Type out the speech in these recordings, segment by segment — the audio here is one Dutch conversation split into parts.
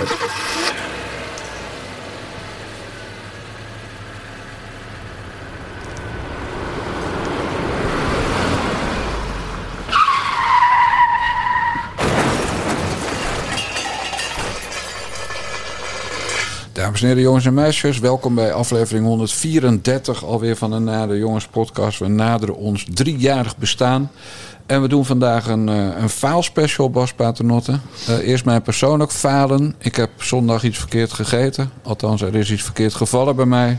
やった! Dames jongens en meisjes, welkom bij aflevering 134 alweer van de Nader Jongens podcast. We naderen ons driejarig bestaan. En we doen vandaag een, uh, een faalspecial, Bas Paternotte. Uh, eerst mijn persoonlijk falen. Ik heb zondag iets verkeerd gegeten. Althans, er is iets verkeerd gevallen bij mij.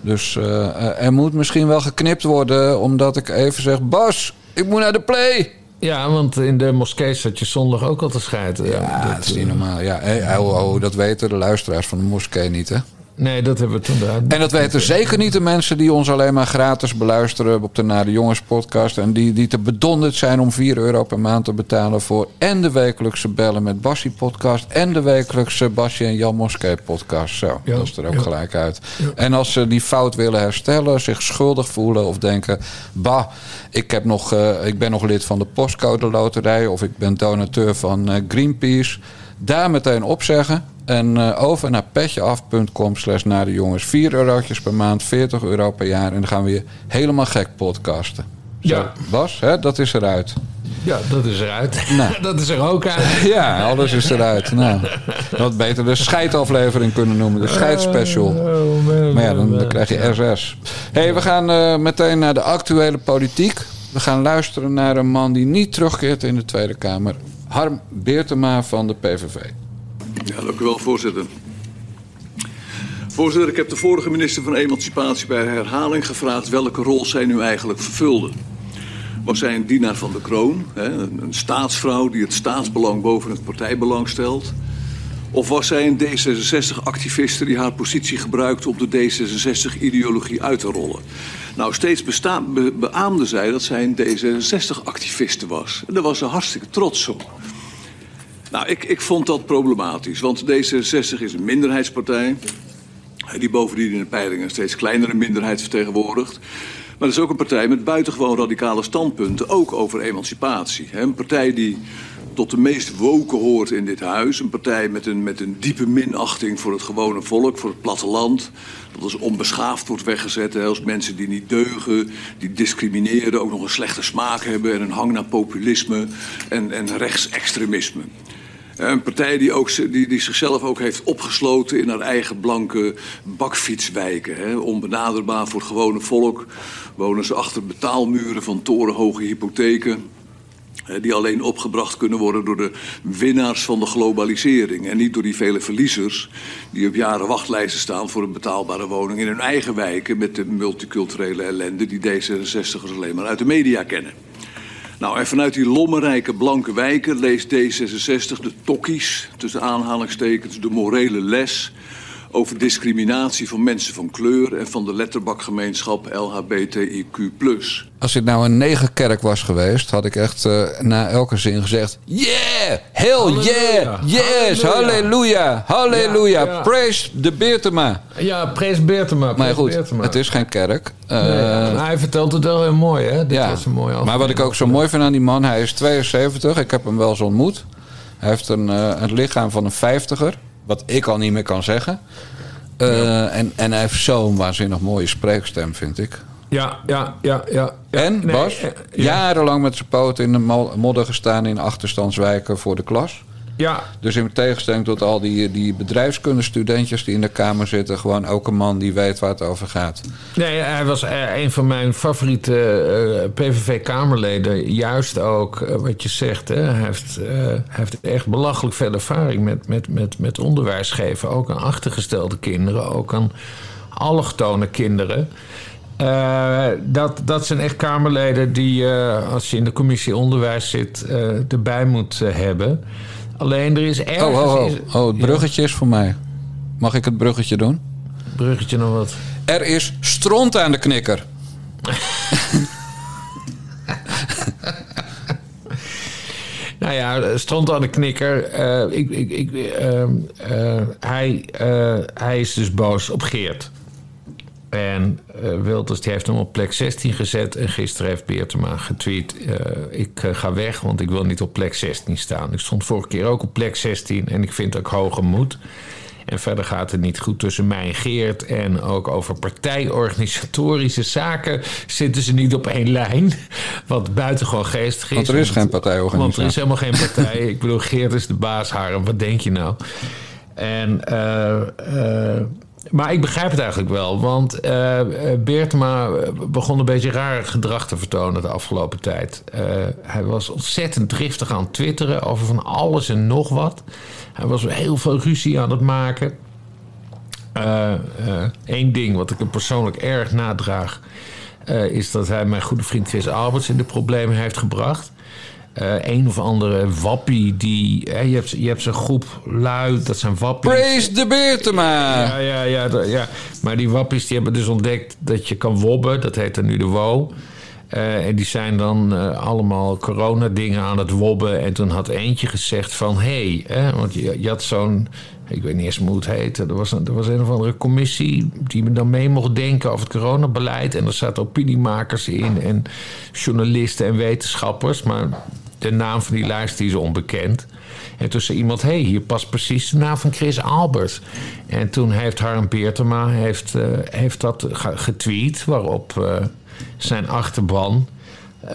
Dus uh, er moet misschien wel geknipt worden, omdat ik even zeg... Bas, ik moet naar de play! Ja, want in de moskee zat je zondag ook al te scheiden. Ja, dat, is niet normaal. Ja, hey, oh, oh, dat weten de luisteraars van de moskee niet, hè? Nee, dat hebben we toen daar. En dat weten zeker niet de mensen die ons alleen maar gratis beluisteren op de Naar de Jongens podcast. En die, die te bedonderd zijn om 4 euro per maand te betalen voor en de wekelijkse Bellen met Bassie podcast. En de wekelijkse Bassie en Jan Moskee podcast. Zo, ja, dat is er ook ja. gelijk uit. Ja. En als ze die fout willen herstellen, zich schuldig voelen of denken: bah, ik, heb nog, uh, ik ben nog lid van de postcode loterij of ik ben donateur van uh, Greenpeace. Daar meteen opzeggen. En uh, over naar petjeaf.com slash naar de jongens. 4 eurotjes per maand, 40 euro per jaar. En dan gaan we je helemaal gek podcasten. Zo, Ja. Bas, hè, dat is eruit. Ja, dat is eruit. Nou. dat is er ook uit. Ja, alles is eruit. Nou, wat beter de scheidaflevering kunnen noemen. De scheidspecial. Oh, man, Maar ja, dan, dan krijg je RSS. hey, we gaan uh, meteen naar de actuele politiek. We gaan luisteren naar een man die niet terugkeert in de Tweede Kamer. Harm Beertema van de PVV. Ja, dank u wel, voorzitter. Voorzitter, ik heb de vorige minister van Emancipatie bij herhaling gevraagd welke rol zij nu eigenlijk vervulde. Was zij een dienaar van de kroon, een staatsvrouw die het staatsbelang boven het partijbelang stelt? Of was zij een D66-activiste die haar positie gebruikte om de D66-ideologie uit te rollen? Nou, steeds beaamde zij dat zij een D66-activiste was. En daar was ze hartstikke trots op. Nou, ik, ik vond dat problematisch, want D66 is een minderheidspartij... die bovendien in de peilingen een steeds kleinere minderheid vertegenwoordigt... Maar het is ook een partij met buitengewoon radicale standpunten, ook over emancipatie. Een partij die tot de meest woken hoort in dit huis. Een partij met een, met een diepe minachting voor het gewone volk, voor het platteland. Dat als onbeschaafd wordt weggezet, als mensen die niet deugen, die discrimineren, ook nog een slechte smaak hebben en een hang naar populisme en, en rechtsextremisme. Een partij die, ook, die, die zichzelf ook heeft opgesloten in haar eigen blanke bakfietswijken. Hè. Onbenaderbaar voor het gewone volk. Wonen ze achter betaalmuren van torenhoge hypotheken. Hè, die alleen opgebracht kunnen worden door de winnaars van de globalisering. En niet door die vele verliezers die op jaren wachtlijsten staan voor een betaalbare woning in hun eigen wijken. Met de multiculturele ellende die D66'ers alleen maar uit de media kennen. Nou, en vanuit die lommerrijke blanke wijken leest D66 de tokkies, tussen aanhalingstekens, de morele les over discriminatie van mensen van kleur en van de letterbakgemeenschap LHBTIQ. Als dit nou een negerkerk was geweest, had ik echt uh, na elke zin gezegd: Yeah! Hell yeah! Yes! Halleluja! Halleluja! Ja, ja. Praise de Beertema! Ja, praise Beertema. Maar goed, Beertema. het is geen kerk. Nee, uh, hij vertelt het wel heel mooi, hè? Dit ja, was een mooie maar wat ik ook zo mooi vind aan die man, hij is 72. Ik heb hem wel eens ontmoet. Hij heeft een, uh, het lichaam van een vijftiger. Wat ik al niet meer kan zeggen. Uh, ja. en, en hij heeft zo'n waanzinnig mooie spreekstem, vind ik. Ja, ja, ja, ja. ja. En, nee, Bas, ja. jarenlang met zijn poten in de modder gestaan in achterstandswijken voor de klas. Ja. Dus in tegenstelling tot al die, die bedrijfskundestudentjes die in de Kamer zitten... gewoon ook een man die weet waar het over gaat. Nee, hij was een van mijn favoriete uh, PVV-Kamerleden. Juist ook uh, wat je zegt. Hè. Hij, heeft, uh, hij heeft echt belachelijk veel ervaring met, met, met, met onderwijs geven. Ook aan achtergestelde kinderen. Ook aan allochtone kinderen. Uh, dat, dat zijn echt Kamerleden die, uh, als je in de commissie onderwijs zit, uh, erbij moet hebben. Alleen er is ergens... Oh, oh, oh. oh het bruggetje ja. is voor mij. Mag ik het bruggetje doen? Bruggetje nog wat? Er is stront aan de knikker. nou ja, stront aan de knikker. Uh, ik, ik, ik, uh, uh, hij, hij is dus boos op Geert. En uh, Wilders die heeft hem op plek 16 gezet. En gisteren heeft Beertema getweet... Uh, ik uh, ga weg, want ik wil niet op plek 16 staan. Ik stond vorige keer ook op plek 16 en ik vind dat ik hoger moet. En verder gaat het niet goed tussen mij en Geert. En ook over partijorganisatorische zaken zitten ze niet op één lijn. Wat buitengewoon geestig is. Want er is geen partijorganisatie. Want er is helemaal geen partij. Ik bedoel, Geert is de baas, Harm. Wat denk je nou? En... maar ik begrijp het eigenlijk wel. Want uh, begon een beetje raar gedrag te vertonen de afgelopen tijd. Hij was ontzettend driftig aan het twitteren over van alles en nog wat. Hij was heel veel ruzie aan het maken. Eén ding wat ik hem persoonlijk erg nadraag... is dat hij mijn goede vriend Chris Alberts in de problemen heeft gebracht. Uh, een of andere wappie die. Hè, je, hebt, je hebt zo'n groep lui, dat zijn wappies. Praise de Beertema! Ja, ja, ja, ja. Maar die wappies die hebben dus ontdekt dat je kan wobben. Dat heet dan nu de WO. Uh, en die zijn dan uh, allemaal corona-dingen aan het wobben. En toen had eentje gezegd van... hé, hey, want je, je had zo'n... Ik weet niet eens hoe het heet. Er was, een, er was een of andere commissie die dan mee mocht denken over het coronabeleid. En er zaten opiniemakers in en journalisten en wetenschappers. Maar de naam van die lijst die is onbekend. En toen zei iemand, hé, hey, hier past precies de naam van Chris Albert. En toen heeft Harm Beertema heeft, uh, heeft dat getweet... waarop uh, zijn achterban...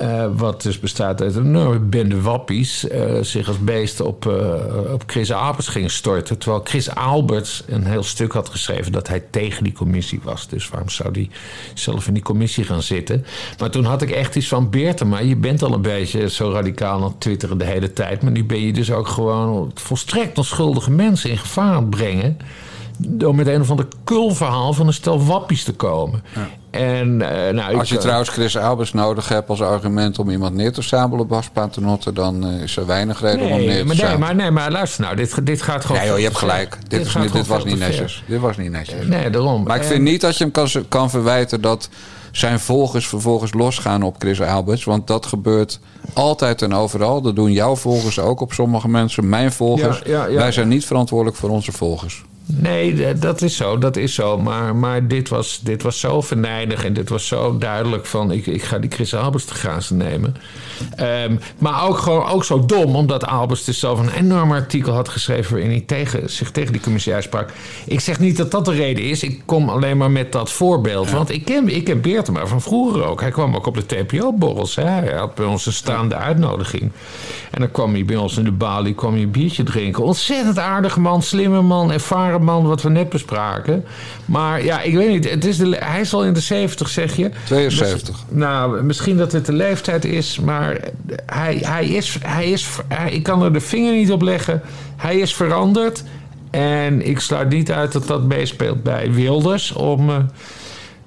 Uh, wat dus bestaat uit een nou, bende wappies... zich als beesten op, op Chris Alberts ging storten. Terwijl Chris Alberts een heel stuk had geschreven... dat hij tegen die commissie was. Dus waarom zou hij zelf in die commissie gaan zitten? Maar toen had ik echt iets van... Beertema, je bent al een beetje zo radicaal aan het twitteren de hele tijd... maar nu ben je dus ook gewoon volstrekt onschuldige mensen in gevaar brengen door met een of ander kulverhaal van een stel wappies te komen. Ja. En, uh, nou, als je ik, trouwens Chris Albers nodig hebt als argument om iemand neer te sabelen op Baspaternotte, dan uh, is er weinig reden nee, om neer te maar sabelen. Nee, maar, nee, maar luister nou, dit, dit gaat gewoon. Nee, joh, je hebt gelijk. Dit, dit, is niet, dit was niet netjes. Dit was niet netjes. Nee, daarom. Maar ik vind niet dat je hem kan, kan verwijten dat zijn volgers vervolgens losgaan op Chris Alberts. Want dat gebeurt altijd en overal. Dat doen jouw volgers ook op sommige mensen. Mijn volgers. Ja, ja, ja. Wij zijn niet verantwoordelijk voor onze volgers. Nee, dat is zo, dat is zo. Maar, maar dit, was, dit was zo venijnig en dit was zo duidelijk van... ik, ik ga die Chris Albers te grazen nemen. Um, maar ook, gewoon, ook zo dom, omdat Albers dus zelf een enorm artikel had geschreven... waarin hij tegen, zich tegen die commissie uitsprak. Ik zeg niet dat dat de reden is. Ik kom alleen maar met dat voorbeeld. Ja. Want ik ken, ik ken Beertema van vroeger ook. Hij kwam ook op de TPO-borrels. Hij had bij ons een staande uitnodiging. En dan kwam hij bij ons in de balie kwam hij een biertje drinken. Ontzettend aardige man, slimme man, ervaren man, wat we net bespraken. Maar ja, ik weet niet. Het is de, hij is al in de 70, zeg je. 72. Dus, nou, misschien dat het de leeftijd is, maar hij, hij is. Hij is hij, ik kan er de vinger niet op leggen. Hij is veranderd. En ik sluit niet uit dat dat meespeelt bij Wilders om. Uh,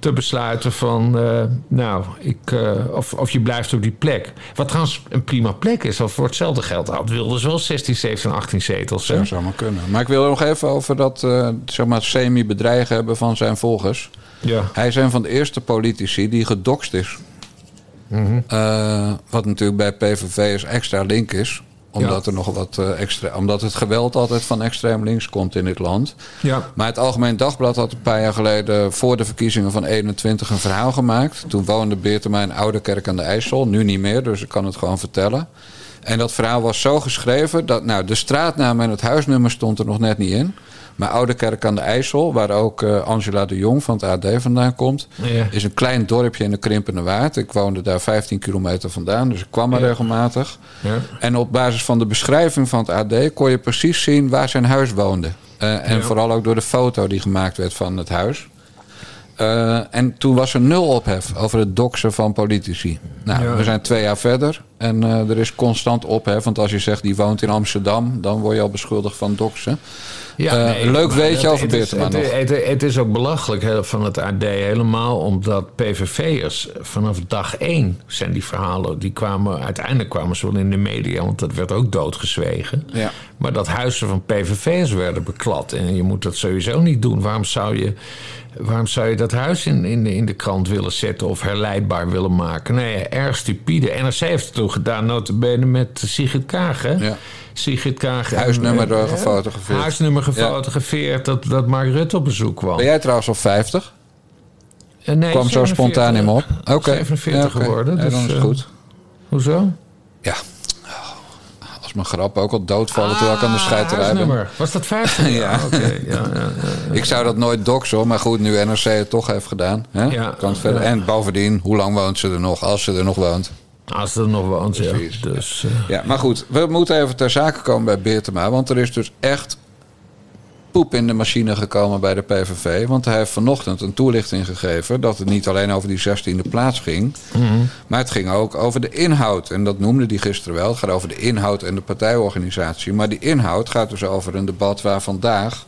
te besluiten van, uh, nou, ik, uh, of, of je blijft op die plek. Wat trouwens een prima plek is, want voor hetzelfde geld had Wilders wel 16, 17, 18 zetels. Hè? Dat zou maar kunnen. Maar ik wil nog even over dat uh, zeg maar, semi-bedreigen hebben van zijn volgers. Ja. Hij is een van de eerste politici die gedokst is. Mm -hmm. wat natuurlijk bij PVV'ers extra link is omdat, ja. er nog wat uh, extra, omdat het geweld altijd van extreem links komt in dit land. Ja. Maar het Algemeen Dagblad had een paar jaar geleden voor de verkiezingen van 21 een verhaal gemaakt. Toen woonde Beertema in Ouderkerk aan de IJssel. Nu niet meer, dus ik kan het gewoon vertellen. En dat verhaal was zo geschreven dat nou, de straatnaam en het huisnummer stond er nog net niet in. Maar Ouderkerk aan de IJssel, waar ook uh, Angela de Jong van het AD vandaan komt, ja. is een klein dorpje in de Krimpende Waard. Ik woonde daar 15 kilometer vandaan, dus ik kwam er Ja. regelmatig. Ja. En op basis van de beschrijving van het AD kon je precies zien waar zijn huis woonde. Uh, en vooral ook door de foto die gemaakt werd van het huis. Uh, en toen was er nul ophef over het doxen van politici. Nou, we zijn twee jaar verder en uh, er is constant ophef. Want als je zegt die woont in Amsterdam, dan word je al beschuldigd van doxen. Uh, leuk maar weetje het- over het is- Beertema het. Het, het- het is ook belachelijk van het AD helemaal omdat PVV'ers vanaf dag één zijn die verhalen, die kwamen, uiteindelijk kwamen ze wel in de media, want dat werd ook doodgezwegen. Ja. Maar dat huizen van PVV'ers werden beklad en je moet dat sowieso niet doen. Waarom zou je, waarom zou je dat huis in, in, de, in de krant willen zetten of herleidbaar willen maken? Nee, erg stupide. NRC heeft het toen gedaan, notabene met Sigrid Kaag, hè? Ja. Sigrid Kaag. Huisnummer gefotografeerd. Huisnummer gefotografeerd dat, dat Mark Rutte op bezoek kwam. Ben jij trouwens al 50? Eh, nee, kwam zo 47. spontaan in me op. Oké. 47 Ja, oké. geworden. Dus, dan is het eh, goed. Hoezo? Ja. Als mijn grap ook al doodvallen terwijl ik aan de scheiterij ben. Was dat 50? Ja. Oké, ja, ja, ja. Ik zou dat nooit doxen, maar goed, nu NRC het toch heeft gedaan. Hè? Ja. Kan het verder. En bovendien, hoe lang woont ze er nog, als ze er nog woont? Als er nog woont, ja. Precies. Dus, Ja, maar goed, we moeten even ter zake komen bij Beertema. Want er is dus echt poep in de machine gekomen bij de PVV. Want hij heeft vanochtend een toelichting gegeven... dat het niet alleen over die 16e plaats ging... maar het ging ook over de inhoud. En dat noemde hij gisteren wel. Het gaat over de inhoud en de partijorganisatie. Maar die inhoud gaat dus over een debat waar vandaag...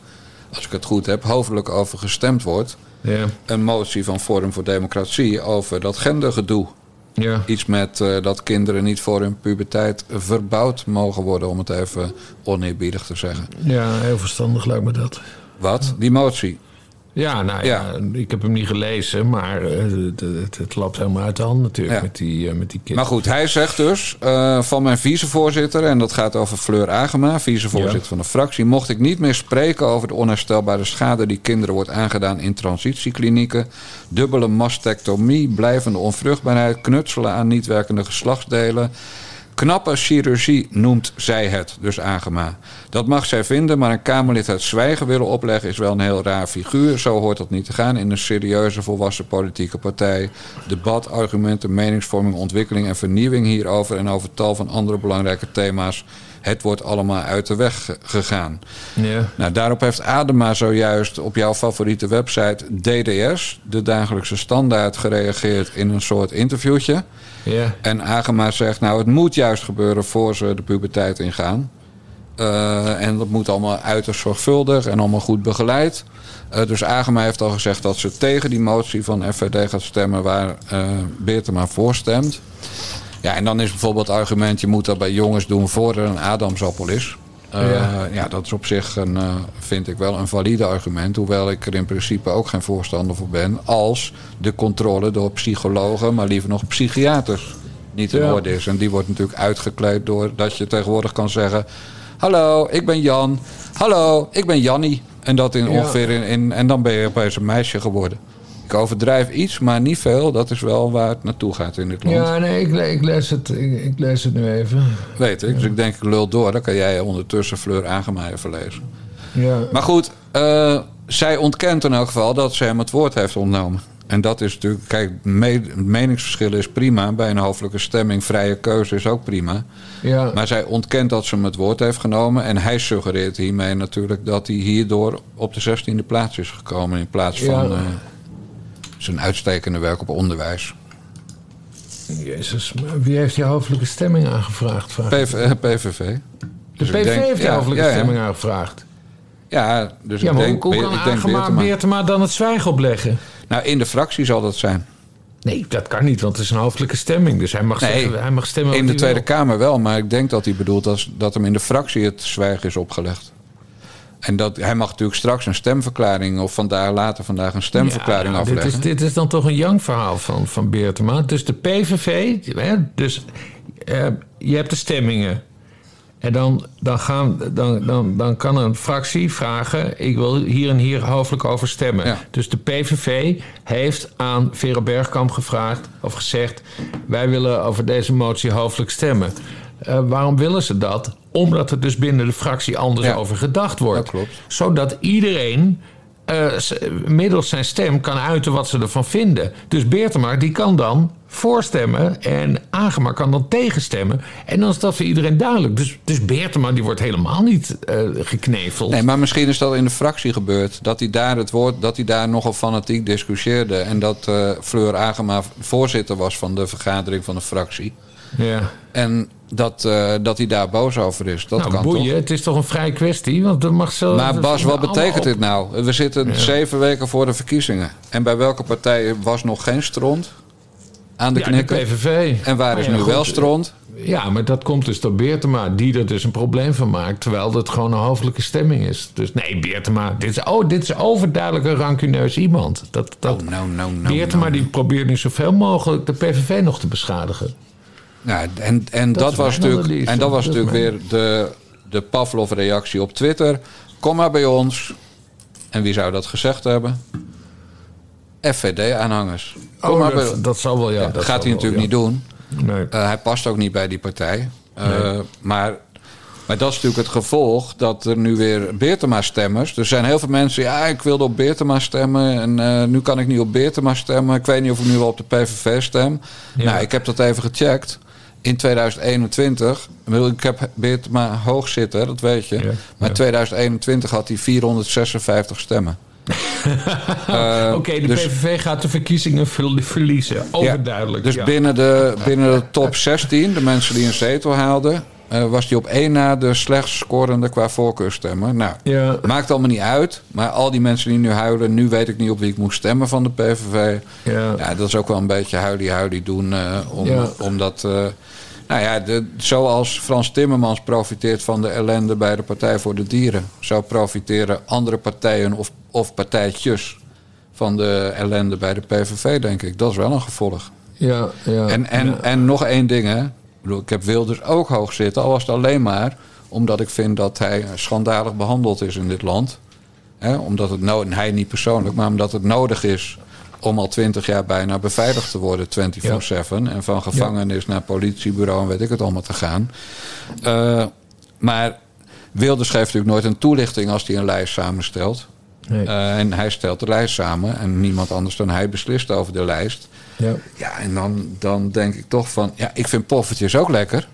als ik het goed heb, hoofdelijk over gestemd wordt... ja. een motie van Forum voor Democratie over dat gendergedoe. Ja. Iets met eh, dat kinderen niet voor hun puberteit verbouwd mogen worden, om het even oneerbiedig te zeggen. ja, heel verstandig lijkt me dat. Wat? Die motie. Ja, nou ja, ik heb hem niet gelezen, maar eh, het, het, het lapt helemaal uit de hand natuurlijk Ja. met die, eh, met die kids. Maar goed, hij zegt dus eh, van mijn vicevoorzitter, en dat gaat over Fleur Agema, vicevoorzitter Ja. van de fractie, mocht ik niet meer spreken over de onherstelbare schade die kinderen wordt aangedaan in transitieklinieken, dubbele mastectomie, blijvende onvruchtbaarheid, knutselen aan niet werkende geslachtsdelen. Knappe chirurgie noemt zij het, dus Agema. Dat mag zij vinden, maar een Kamerlid het zwijgen willen opleggen is wel een heel raar figuur. Zo hoort dat niet te gaan in een serieuze volwassen politieke partij. Debat, argumenten, meningsvorming, ontwikkeling en vernieuwing hierover en over tal van andere belangrijke thema's. Het wordt allemaal uit de weg ge- gegaan. Ja. Nou, daarop heeft Adema zojuist op jouw favoriete website DDS, de dagelijkse standaard, gereageerd in een soort interviewtje. Ja. En Agema zegt, nou, het moet juist gebeuren voor ze de puberteit ingaan. Eh, en dat moet allemaal uiterst zorgvuldig en allemaal goed begeleid. Eh, dus Agema heeft al gezegd dat ze tegen die motie van FVD gaat stemmen waar eh Beertema voor stemt. Ja, en dan is bijvoorbeeld het argument, je moet dat bij jongens doen voor er een Adamsappel is. Eh, Ja. ja. dat is op zich, een, eh, vind ik wel, een valide argument. Hoewel ik er in principe ook geen voorstander voor ben. Als de controle door psychologen, maar liever nog psychiaters, niet in Ja. orde is. En die wordt natuurlijk uitgekleed door dat je tegenwoordig kan zeggen... Hallo, ik ben Jan. Hallo, ik ben Jannie. En, dat in ongeveer in, in, en dan ben je opeens een meisje geworden. Ik overdrijf iets, maar niet veel. Dat is wel waar het naartoe gaat in dit land. Ja, nee, ik, le- ik, lees het, ik, ik lees het nu even. Weet ik. Dus ik denk, ik lul door. Dan kan jij ondertussen Fleur Agema even lezen. Ja. Maar goed, eh, zij ontkent in elk geval dat ze hem het woord heeft ontnomen. En dat is natuurlijk, kijk, me- meningsverschillen is prima. Bij een hoofdelijke stemming, vrije keuze is ook prima. ja. Maar zij ontkent dat ze hem het woord heeft genomen. En hij suggereert hiermee natuurlijk dat hij hierdoor op de 16e plaats is gekomen. In plaats van Ja. eh, zijn uitstekende werk op onderwijs. Jezus, maar wie heeft die hoofdelijke stemming aangevraagd? PV, eh, PVV. de Dus ik PV denk- heeft die ja, hoofdelijke ja, stemming aangevraagd. Ja, dus Ja, ik denk, hoe, kan ik denk Agema Beertema. Dan het zwijgen opleggen? Nou, in de fractie zal dat zijn. Nee, dat kan niet, want het is een hoofdelijke stemming. Dus hij mag, Nee, zeggen, hij mag stemmen In de Tweede wil. Kamer wel, maar ik denk dat hij bedoelt dat, dat hem in de fractie het zwijgen is opgelegd. En dat, hij mag natuurlijk straks een stemverklaring, of vandaag later vandaag een stemverklaring Ja, dit, afleggen. is, dit is dan toch een jong verhaal van, van Beertema. Dus de PVV, hè, dus eh, je hebt de stemmingen. En dan, dan, gaan, dan, dan, dan kan een fractie vragen... ik wil hier en hier hoofdelijk over stemmen. Ja. Dus de PVV heeft aan Vera Bergkamp gevraagd of gezegd... wij willen over deze motie hoofdelijk stemmen. Eh, waarom willen ze dat? Omdat er dus binnen de fractie anders Ja. over gedacht wordt. Dat klopt. Zodat iedereen eh, middels zijn stem kan uiten wat ze ervan vinden. Dus Beertema die kan dan voorstemmen en Agema kan dan tegenstemmen. En dan is dat voor iedereen duidelijk. Dus, dus Beertema die wordt helemaal niet eh, gekneveld. Nee, maar misschien is dat in de fractie gebeurd. Dat hij daar het woord, dat hij daar nogal fanatiek discussieerde. En dat Fleur Agema voorzitter was van de vergadering van de fractie. Ja. En dat, eh, dat hij daar boos over is. Dat nou, kan boeien, toch? het is toch een vrij kwestie? Want er mag zo, Maar Bas, wat betekent op- dit nou? We zitten zeven weken voor de verkiezingen. En bij welke partij was nog geen stront aan de Ja, knikker? PVV. En waar is Nou ja, nu goed. wel stront? Ja, maar dat komt dus door Beertema, die er dus een probleem van maakt, terwijl het gewoon een hoofdelijke stemming is. Dus nee, Beertema, dit is, oh, dit is overduidelijk een rancuneus iemand. Dat, dat, Oh, nou, nou, nou, Beertema die probeert nu zoveel mogelijk de PVV nog te beschadigen. Nou, en, en dat, was natuurlijk, en dat was Dat natuurlijk weer de, de Pavlov-reactie op Twitter. Kom maar bij ons. En wie zou dat gezegd hebben? FVD-aanhangers. Oh, dat, dat zal wel, ja. dat dat gaat hij natuurlijk niet doen. Nee. Uh, hij past ook niet bij die partij. Uh, nee. maar, maar dat is natuurlijk het gevolg dat er nu weer Beertema-stemmers... Er zijn heel veel mensen, ja, ik wilde op Beertema stemmen... en uh, nu kan ik niet op Beertema stemmen. Ik weet niet of ik nu wel op de PVV stem. Ja. Nou, ik heb dat even gecheckt. In 2021, ik heb Beertema hoog zitten, dat weet je. Ja, maar in 2021 had hij 456 stemmen. uh, Oké, okay, de dus, PVV gaat de verkiezingen verliezen. Overduidelijk. Ja, dus binnen, de, binnen de top 16, de mensen die een zetel haalden... Uh, was hij op één na de slechtst scorende qua voorkeurstemmen. Nou, ja. maakt allemaal niet uit. Maar al die mensen die nu huilen... nu weet ik niet op wie ik moet stemmen van de PVV. Ja, ja dat is ook wel een beetje huilie-huilie doen. Uh, om, ja. omdat... Uh, nou ja, de, zoals Frans Timmermans profiteert van de ellende bij de Partij voor de Dieren... zo profiteren andere partijen of, of partijtjes van de ellende bij de PVV, denk ik. Dat is wel een gevolg. Ja, ja, en, en, ja. en nog één ding, hè. Ik, bedoel, ik heb Wilders ook hoog zitten, al was het alleen maar... omdat ik vind dat hij schandalig behandeld is in dit land. Omdat het no hij niet persoonlijk, maar omdat het nodig is om al twintig jaar bijna beveiligd te worden 24-7. Ja. En van gevangenis ja. naar politiebureau en weet ik het allemaal te gaan. Uh, maar Wilders geeft natuurlijk nooit een toelichting als hij een lijst samenstelt. Nee. Uh, en hij stelt de lijst samen en niemand anders dan hij beslist over de lijst. Ja, ja en dan, dan denk ik toch van, ja, ik vind poffertjes ook lekker.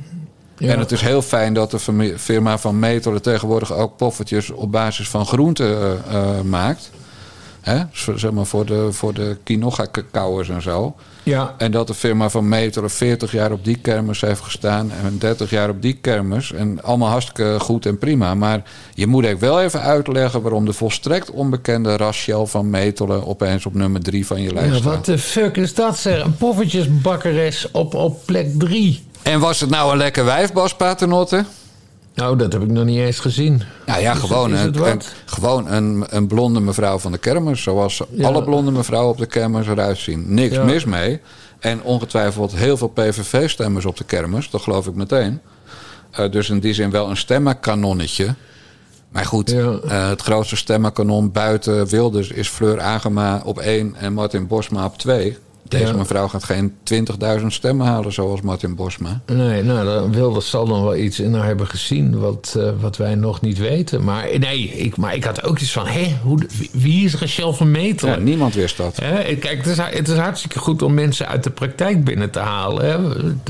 Ja. En het is heel fijn dat de firma van Metelen tegenwoordig ook poffertjes op basis van groenten uh, maakt. Hè? Zeg maar voor de, voor de en zo. Ja. En dat de firma van Metelen 40 jaar op die kermis heeft gestaan... en 30 jaar op die kermis. En allemaal hartstikke goed en prima. Maar je moet ook wel even uitleggen... waarom de volstrekt onbekende Rachel van Metelen... opeens op nummer 3 van je lijst ja, staat. Wat de fuck is dat, zeg? Een poffertjesbakkeres op, op plek 3. En was het nou een lekker wijf, Bas Paternotte? Nou, dat heb ik nog niet eens gezien. Nou ja, gewoon, het, een, een, gewoon een, een blonde mevrouw van de kermis. Zoals ja. alle blonde mevrouwen op de kermis eruit zien. Niks ja. mis mee. En ongetwijfeld heel veel PVV-stemmers op de kermis. Dat geloof ik meteen. Uh, dus in die zin wel een stemmenkanonnetje. Maar goed, ja. uh, het grootste stemmenkanon buiten Wilders is Fleur Agema op één en Martin Bosma op twee. Deze ja. mevrouw gaat geen 20.000 stemmen halen zoals Martin Bosma. Nee, nou, dan Wilders zal dan wel iets in haar hebben gezien wat, uh, wat wij nog niet weten. Maar nee, ik, maar ik had ook iets van, hé, hoe, wie is Rachel van Metelen? Ja, niemand wist dat. Hè? Kijk, het is, het is hartstikke goed om mensen uit de praktijk binnen te halen. Hè?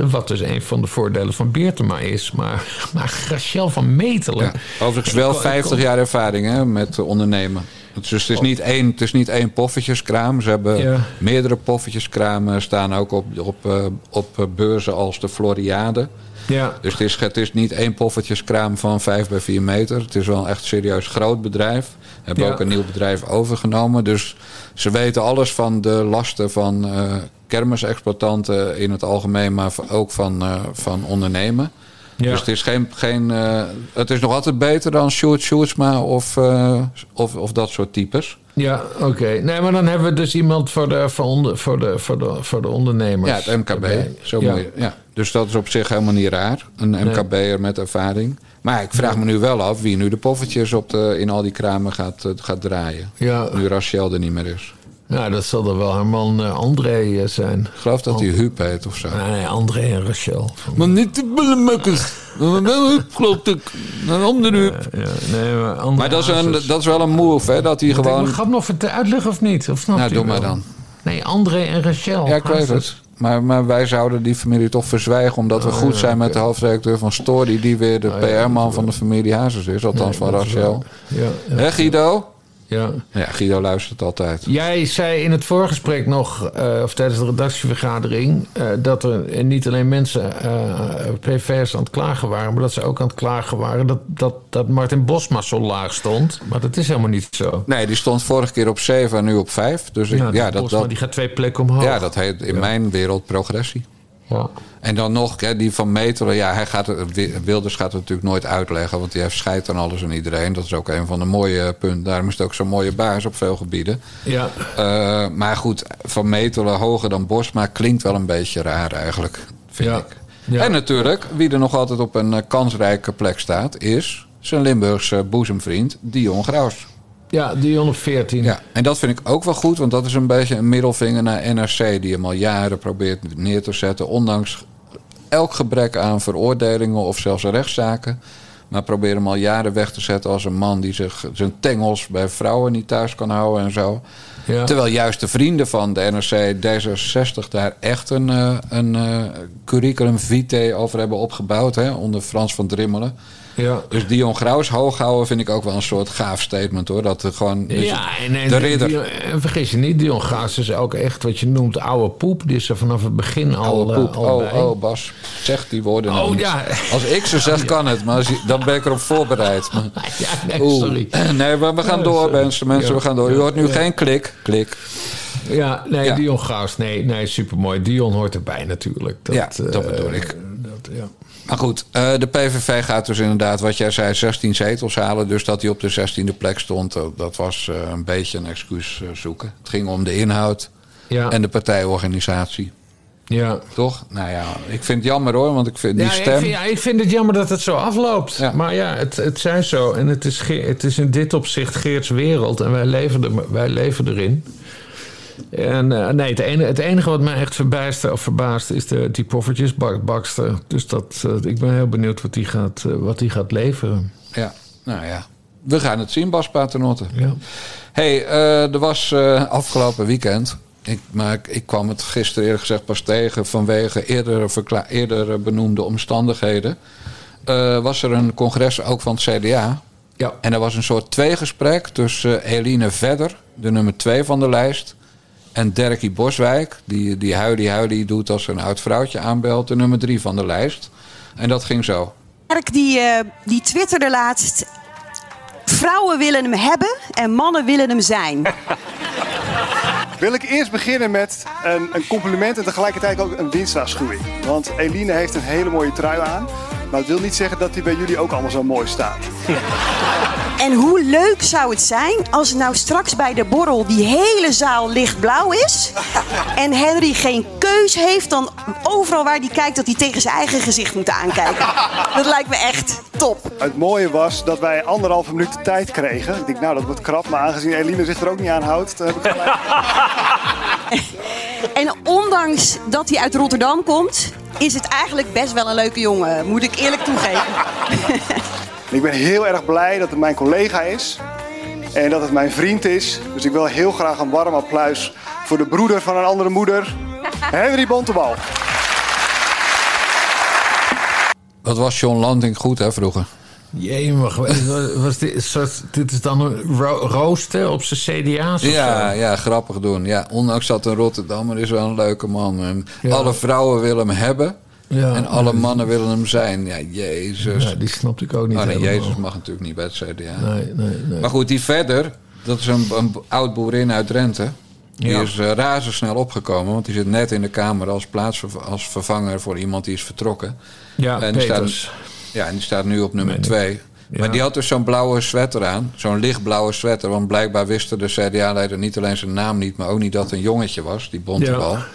Wat dus een van de voordelen van Beertema is. Maar, maar Rachel van Metelen... Ja, overigens wel 50 jaar ervaring hè, met ondernemen. Dus het is niet één, het is niet één poffertjeskraam. Ze hebben ja. meerdere poffertjeskramen staan ook op, op, uh, op beurzen als de Floriade. Ja. Dus het is, het is niet één poffertjeskraam van 5 bij 4 meter. Het is wel een echt serieus groot bedrijf. Hebben Ja. ook een nieuw bedrijf overgenomen. Dus ze weten alles van de lasten van uh, kermisexploitanten in het algemeen, maar ook van, uh, van ondernemen. Ja. Dus het is, geen, geen, uh, het is nog altijd beter dan Sjoerd Sjoerdsma of, uh, of, of dat soort types. Ja, oké. Okay. Nee, maar dan hebben we dus iemand voor de, voor onder, voor de, voor de, voor de ondernemers. Ja, het MKB. Zo ja. Mooi, ja. Dus dat is op zich helemaal niet raar. Een MKB'er met ervaring. Maar ik vraag me nu wel af wie nu de poffertjes op de, in al die kramen gaat, gaat draaien. Ja. Nu Rachel er niet meer is. Nou, dat zal er wel haar man uh, André uh, zijn. Ik geloof dat hij Huub heet of zo. Nee, nee André en Rachel. Maar niet de bullenmukkers. Wel Huub, geloof ik. Een andere Huub. Ja, ja, nee, maar, André maar dat, is een, dat is wel een move, hè? Dat hij gewoon... Ik ga nog even uitleggen of niet? Of nou, doe maar dan. Nee, André en Rachel. Ja, ik weet het. Maar, maar wij zouden die familie toch verzwijgen... omdat we Oh, goed ja, zijn met de hoofdredacteur van Story... die weer de Oh, ja, PR-man van de familie Hazes is. Althans Nee, van Rachel. Ja, ja, Hè, Guido? Ja. Ja, Guido luistert altijd. Jij zei in het voorgesprek nog, uh, of tijdens de redactievergadering, uh, dat er niet alleen mensen, uh, PV's aan het klagen waren, maar dat ze ook aan het klagen waren dat, dat, dat Martin Bosma zo laag stond. Maar dat is helemaal niet zo. Nee, die stond vorige keer op 7 en nu op 5. Dus ik, Ja, ja, dat, Bosma dat, die gaat twee plekken omhoog. ja, dat heet in Ja. mijn wereld progressie. Ja. En dan nog, hè, die van Metelen, ja, hij gaat, het- Wilders gaat het natuurlijk nooit uitleggen, want die heeft scheid aan alles en iedereen. Dat is ook een van de mooie punten. Daarom is het ook zo'n mooie baas op veel gebieden. Ja. Uh, maar goed, van Metelen hoger dan Bosma klinkt wel een beetje raar eigenlijk, vind Ja. ik. Ja. En natuurlijk, wie er nog altijd op een uh, kansrijke plek staat, is zijn Limburgse boezemvriend Dion Graus. Ja, Dion op 14. Ja, en dat vind ik ook wel goed, want dat is een beetje een middelvinger naar NRC, die hem al jaren probeert neer te zetten, ondanks elk gebrek aan veroordelingen of zelfs rechtszaken. Maar probeer hem al jaren weg te zetten als een man die zich zijn tengels bij vrouwen niet thuis kan houden en zo. Ja. Terwijl juist de vrienden van de NRC D66 daar echt een, eh, een eh, curriculum vitae over hebben opgebouwd. Hè, onder Frans van Drimmelen. Ja. Dus Dion Graus hoog houden vind ik ook wel een soort gaaf statement hoor. Dat er gewoon. dus ja, en, en, de ridder. Dion- en vergis je niet, Dion Gaas is ook echt wat je noemt oude poep. Die is er vanaf het begin al, Oude eh, poep. al bij. Oh, oh, Bas. Zeg die woorden nou Oh, niet. ja. Als ik ze zeg, kan het. Maar als je- dan ben ik erop voorbereid. Maar- Ja, nee, Oeh. sorry. Nee, maar we gaan Ja, door, mensen. Mensen, we gaan door. U hoort nu geen klik. Klik. Ja, nee. Dion Gaas, nee, nee, supermooi. Dion hoort erbij natuurlijk. Dat, Ja, dat eh, bedoel ik. Dat, ja. Maar goed, eh, de PVV gaat dus inderdaad, wat jij zei, 16 zetels halen. Dus dat hij op de 16e plek stond, dat- dat was eh, een beetje een excuus eh, zoeken. Het ging om de inhoud Ja, en de partijorganisatie. ja. Toch? Nou ja, ik vind het jammer hoor, want ik vind die stem... Ik vind, ja, ik vind het jammer dat het zo afloopt. Ja. Maar ja, het, het zij zo. En het is, het is in dit opzicht Geerts wereld. En wij leven, er, wij leven erin. En eh, nee, het enige, het enige wat mij echt verbijst of verbaast is de, die poffertjes bak, bakster. Dus dat, eh, ik ben heel benieuwd wat die gaat, eh, wat die gaat leveren. Ja, nou ja. We gaan het zien, Bas Paternotte. Ja. hey, er was afgelopen weekend... Ik, maar ik, ik kwam het gisteren eerlijk gezegd pas tegen... vanwege eerder, eerder benoemde omstandigheden... was er een congres ook van het CDA... Ja. En er was een soort tweegesprek tussen Eline Vedder, de nummer twee van de lijst, en Derkie Boswijk, die, die huilie huilie doet als een oud vrouwtje aanbelt, de nummer drie van de lijst. En dat ging zo. Merk die, eh, die twitterde laatst. Vrouwen willen hem hebben en mannen willen hem zijn. Wil ik eerst beginnen met een, een compliment en tegelijkertijd ook een winstwaarschuwing. Want Eline heeft een hele mooie trui aan. Maar dat wil niet zeggen dat die bij jullie ook allemaal zo mooi staat. En hoe leuk zou het zijn als nou straks bij de borrel die hele zaal lichtblauw is. En Henry geen keus heeft dan overal waar hij kijkt dat hij tegen zijn eigen gezicht moet aankijken. Dat lijkt me echt top. Het mooie was dat wij anderhalve minuut de tijd kregen. Ik denk, nou dat wordt krap, maar aangezien Eline zich er ook niet aan houdt, dan heb ik. En ondanks dat hij uit Rotterdam komt, is het eigenlijk best wel een leuke jongen. Moet ik eerlijk toegeven. Ik ben heel erg blij dat het mijn collega is. En dat het mijn vriend is. Dus ik wil heel graag een warm applaus voor de broeder van een andere moeder. Henry Bontebal. Dat was John Landing goed, hè, vroeger. Jee, maar was, dit, soort, dit is dan een ro rooster op zijn CDA's? Ja, zo? ja, grappig doen. Ja, ondanks dat een Rotterdammer is wel een leuke man. En Ja. alle vrouwen willen hem hebben. Ja. en alle mannen willen hem zijn. Ja, jezus. Ja, die snapte ik ook niet oh, nee, helemaal. Jezus mag natuurlijk niet bij het CDA. Nee, nee, nee. Maar goed, die verder, dat is een, een oud boerin uit Drenthe. Die Ja. is eh, razendsnel opgekomen, want die zit net in de Kamer als, plaatsverv- als vervanger voor iemand die is vertrokken. Ja, en staat, Peters. Ja, en die staat nu op nummer Meen ik. twee. Ja. Maar die had dus zo'n blauwe sweater aan, zo'n lichtblauwe sweater. Want blijkbaar wisten de CDA-leider niet alleen zijn naam niet, maar ook niet dat het een jongetje was, die bontebal. Ja.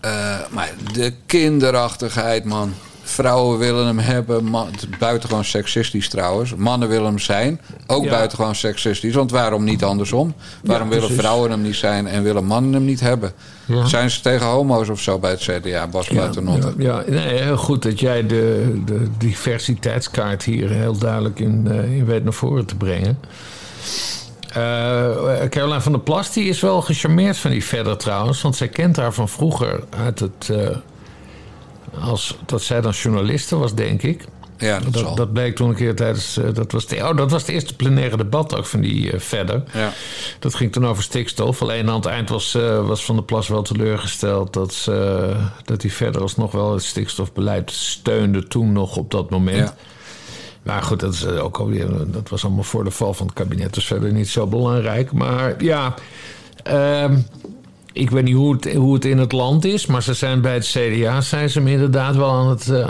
Eh, maar de kinderachtigheid, man. Vrouwen willen hem hebben. Man, is buitengewoon seksistisch trouwens. Mannen willen hem zijn. Ook Ja. buitengewoon seksistisch. Want waarom niet andersom? Waarom willen vrouwen hem niet zijn en willen mannen hem niet hebben? Ja. Zijn ze tegen homo's of zo bij het CDA, Bas Ja, Buitennotte? ja, ja, nee, heel goed dat jij de, de diversiteitskaart hier heel duidelijk in, eh, in weet naar voren te brengen. Eh Caroline van der Plas die is wel gecharmeerd van die verder trouwens. Want zij kent haar van vroeger uit het... als, dat zij dan journaliste was, denk ik. Ja, dat. Dat, dat bleek toen een keer tijdens... eh, dat, was de, oh, dat was het eerste plenaire debat ook van die eh, verder. Ja. Dat ging toen over stikstof. Alleen aan het eind was, eh, was Van der Plas wel teleurgesteld... dat, ze, dat hij verder alsnog wel het stikstofbeleid steunde toen nog op dat moment. Ja. Maar goed, dat, is ook alweer, dat was allemaal voor de val van het kabinet. Dus verder niet zo belangrijk. Maar ja, ehm, ik weet niet hoe het, hoe het in het land is. Maar ze zijn bij het CDA zijn ze hem inderdaad wel aan het uh,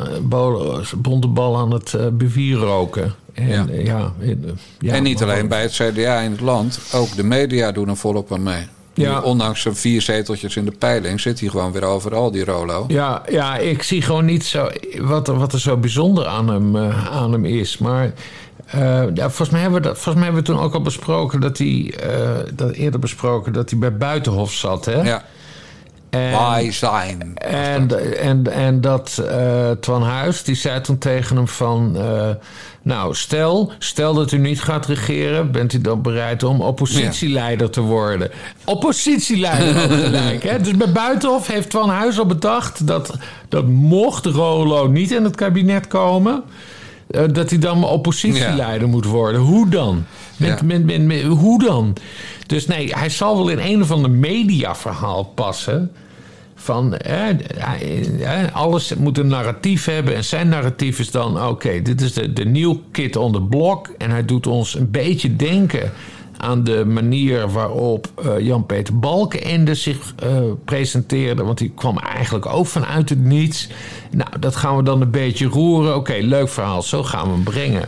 bonte bal aan het uh, bevierroken. En, Ja. eh, ja, in, eh, ja, en niet alleen bij het CDA in het land. Ook de media doen er volop aan mee. Ja. Ondanks zijn vier zeteltjes in de peiling zit hij gewoon weer overal, die Rolo. Ja, ja, ik zie gewoon niet zo wat, er- wat er zo bijzonder aan hem, eh, aan hem is. Maar eh, ja, volgens, mij hebben we dat, volgens mij hebben we toen ook al besproken dat hij, eh, dat eerder besproken dat hij bij Buitenhof zat. Hè? Ja, En, wij zijn. en, en, en dat eh Twan Huis, die zei toen tegen hem van... nou, stel, stel dat u niet gaat regeren... bent u dan bereid om oppositieleider te worden? Oppositieleider ook gelijk, hè? Dus bij Buitenhof heeft Twan Huis al bedacht... dat, dat mocht Rolo niet in het kabinet komen... eh, dat hij dan oppositieleider moet worden. Hoe dan? Met, Ja. met, met, met- hoe dan? Dus nee, hij zal wel in een of ander mediaverhaal passen van hij- hè, alles moet een narratief hebben. En zijn narratief is dan: oké, dit is de, de nieuw kid on the block. En hij doet ons een beetje denken aan de manier waarop eh, Jan-Peter Balkenende zich eh, presenteerde. Want die kwam eigenlijk ook vanuit het niets. Nou, dat gaan we dan een beetje roeren. Oké, leuk verhaal, zo gaan we hem brengen.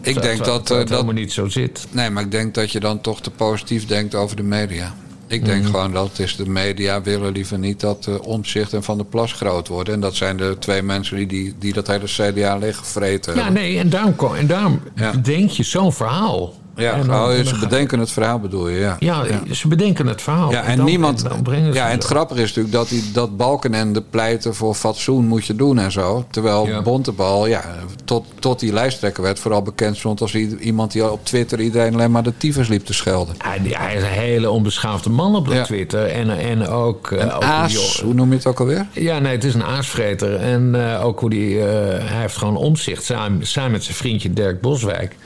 Ik Terwijl- denk dat, het eh, dat... helemaal niet zo zit. Nee, maar ik denk dat je dan toch te positief denkt over de media. Ik denk Mhm. gewoon dat is de media willen liever niet dat uh, Omtzigt en Van der Plas groot worden. En dat zijn de twee mensen die, die, die dat hele CDA leeggevreten Ja, hebben. nee, en daarom, en daarom Ja. denk je zo'n verhaal. Ja, dan- oh, ze bedenken het verhaal bedoel je, ja. Ja, ze bedenken het verhaal. Ja, en dan- niemand. dan ja, en het grappige is natuurlijk dat, die, dat Balkenende pleiten voor fatsoen moet je doen en zo. Terwijl Ja. Bontebal, ja, tot, tot die lijsttrekker werd, vooral bekend stond als iemand die op Twitter iedereen alleen maar de tyfus liep te schelden. Hij, is een hele onbeschaafde man op Ja. Twitter. En, en ook... eh, Een ook aas, hoe noem je het ook alweer? Ja, nee, het is een aasvreter. En eh, ook hoe die... eh, hij heeft gewoon omzicht. Samen, samen met zijn vriendje Dirk Boswijk...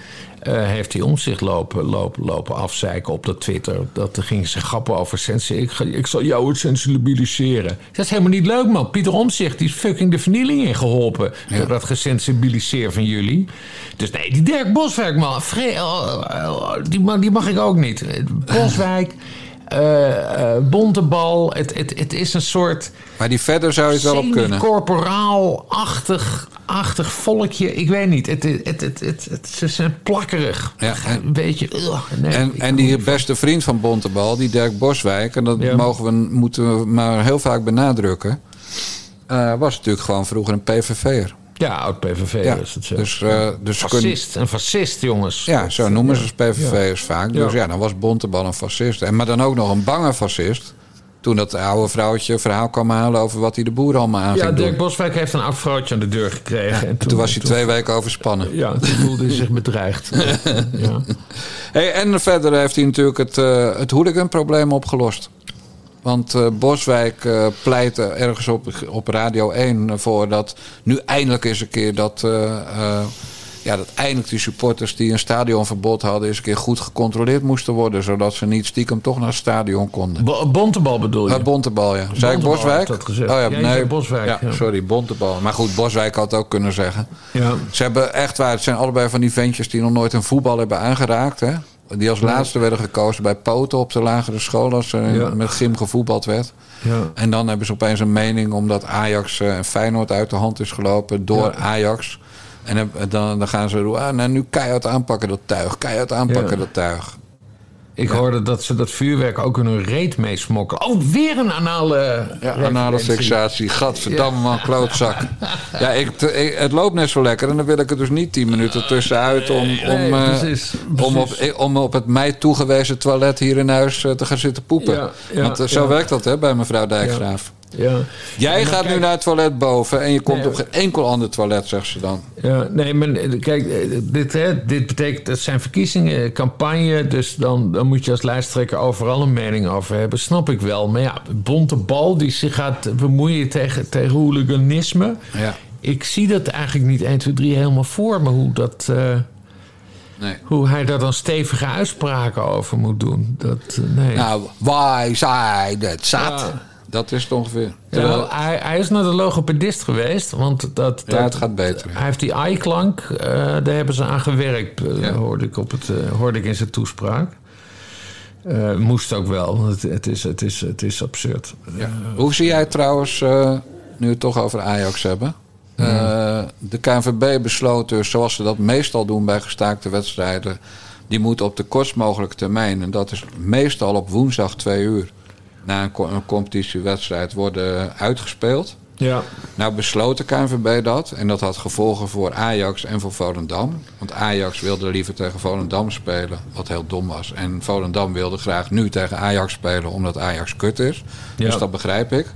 eh, heeft hij omzicht lopen, lopen, lopen afzeiken op dat Twitter. Dat er ging ze grappen over sensi. Ik, ga- ik zal jou het sensibiliseren. Dat is helemaal niet leuk, man. Pieter Omzicht die is fucking de vernieling in geholpen. Door dat gesensibiliseerd van jullie. Dus nee, die Dirk Boswijk, man. vre- eh, die, man die mag ik ook niet. Boswijk... eh, Bontebal. Het, het, het is een soort Maar die verder zou je wel op kunnen. corporaal-achtig achtig volkje. Ik weet niet. Het, het, het, het, ze zijn plakkerig. Ja, en- een beetje. ugh, nee, En, en die beste vriend van Bontebal, die Dirk Boswijk, en dat Ja. mogen we, moeten we maar heel vaak benadrukken, eh, was natuurlijk gewoon vroeger een PVV'er. Ja, oud-PVV Ja, is het zo. dus, eh, dus fascist. Een fascist, jongens. Ja, zo noemen ze PVV'ers vaak. Dus Ja. ja, dan was Bontebal een fascist. En, maar dan ook nog een bange fascist. Toen dat oude vrouwtje verhaal kwam halen over wat hij de boer allemaal aan Ja, Dirk. Boswijk heeft een oud vrouwtje aan de deur gekregen. en Toen was hij twee weken overspannen. Ja, toen voelde hij zich bedreigd. ja. Hey, en verder heeft hij natuurlijk het, eh het hooliganprobleem opgelost. Want eh, Boswijk eh pleitte ergens op, op Radio 1 voor dat nu eindelijk eens een keer dat, eh, ja, dat eindelijk die supporters die een stadionverbod hadden, eens een keer goed gecontroleerd moesten worden. Zodat ze niet stiekem toch naar het stadion konden. Bo- Bontebal bedoel je? Uh, Bontebal, ja. Zei ik Boswijk? heeft dat gezegd. Oh ja, nee. Boswijk, Ja, ja. sorry, Bontebal. Maar goed, Boswijk had het ook kunnen zeggen. ja. Ze hebben echt waar, het zijn allebei van die ventjes die nog nooit een voetbal hebben aangeraakt. Hè? Die als laatste werden gekozen bij Poten op de lagere school als er Ja. met gym gevoetbald werd. ja. En dan hebben ze opeens een mening omdat Ajax eh, en Feyenoord uit de hand is gelopen door Ja. Ajax. En dan- dan, gaan ze ah, nou, nu keihard aanpakken dat tuig, keihard aanpakken dat tuig. Ik hoorde dat ze dat vuurwerk ook in hun reet meesmokkelen. Oh, weer een anale... Ja, anale fixatie. Gadverdamme man, klootzak. Ja, ik, het loopt net zo lekker. En dan wil ik er dus niet tien minuten tussenuit... om, om, Nee, eh, precies, om, op, om op het mij toegewezen toilet hier in huis eh, te gaan zitten poepen. Want eh, zo werkt dat hè, bij mevrouw Dijkgraaf. Ja. Jij gaat nu naar het toilet boven... en je komt Nee, op geen enkel ander toilet, zegt ze dan. Ja, nee, maar eh, kijk, eh, dit, hè, dit betekent, het zijn verkiezingen, campagne, dus dan, dan moet je als lijsttrekker overal een mening over hebben, snap ik wel. Maar ja, bonte bal die zich gaat bemoeien tegen, tegen hooliganisme. Ja. Ik zie dat eigenlijk niet 1, 2, 3 helemaal voor me, hoe, dat, eh, Nee. hoe hij daar dan stevige uitspraken over moet doen. Dat, eh, nee. Nou, wij zijn het zat. Ja. Dat is het ongeveer. Ja, hij, hij is naar de logopedist geweest, want dat, dat, Ja, het gaat beter. Hij heeft die i-klank, eh, daar hebben ze aan gewerkt, Ja. hoorde, ik op het, eh, hoorde ik in zijn toespraak. Moest ook wel, want het, het, is, het, is, het is absurd. Ja. Hoe zie jij trouwens, nu we het toch over Ajax hebben... de KNVB besloot dus, zoals ze dat meestal doen bij gestaakte wedstrijden... die moeten op de kortst mogelijke termijn... en dat is meestal op woensdag twee uur... na een, co- een competitiewedstrijd worden uitgespeeld. Ja. Nou besloot de KNVB dat. En dat had gevolgen voor Ajax en voor Volendam. Want Ajax wilde liever tegen Volendam spelen. Wat heel dom was. En Volendam wilde graag nu tegen Ajax spelen. Omdat Ajax kut is. Ja. Dus dat begrijp ik.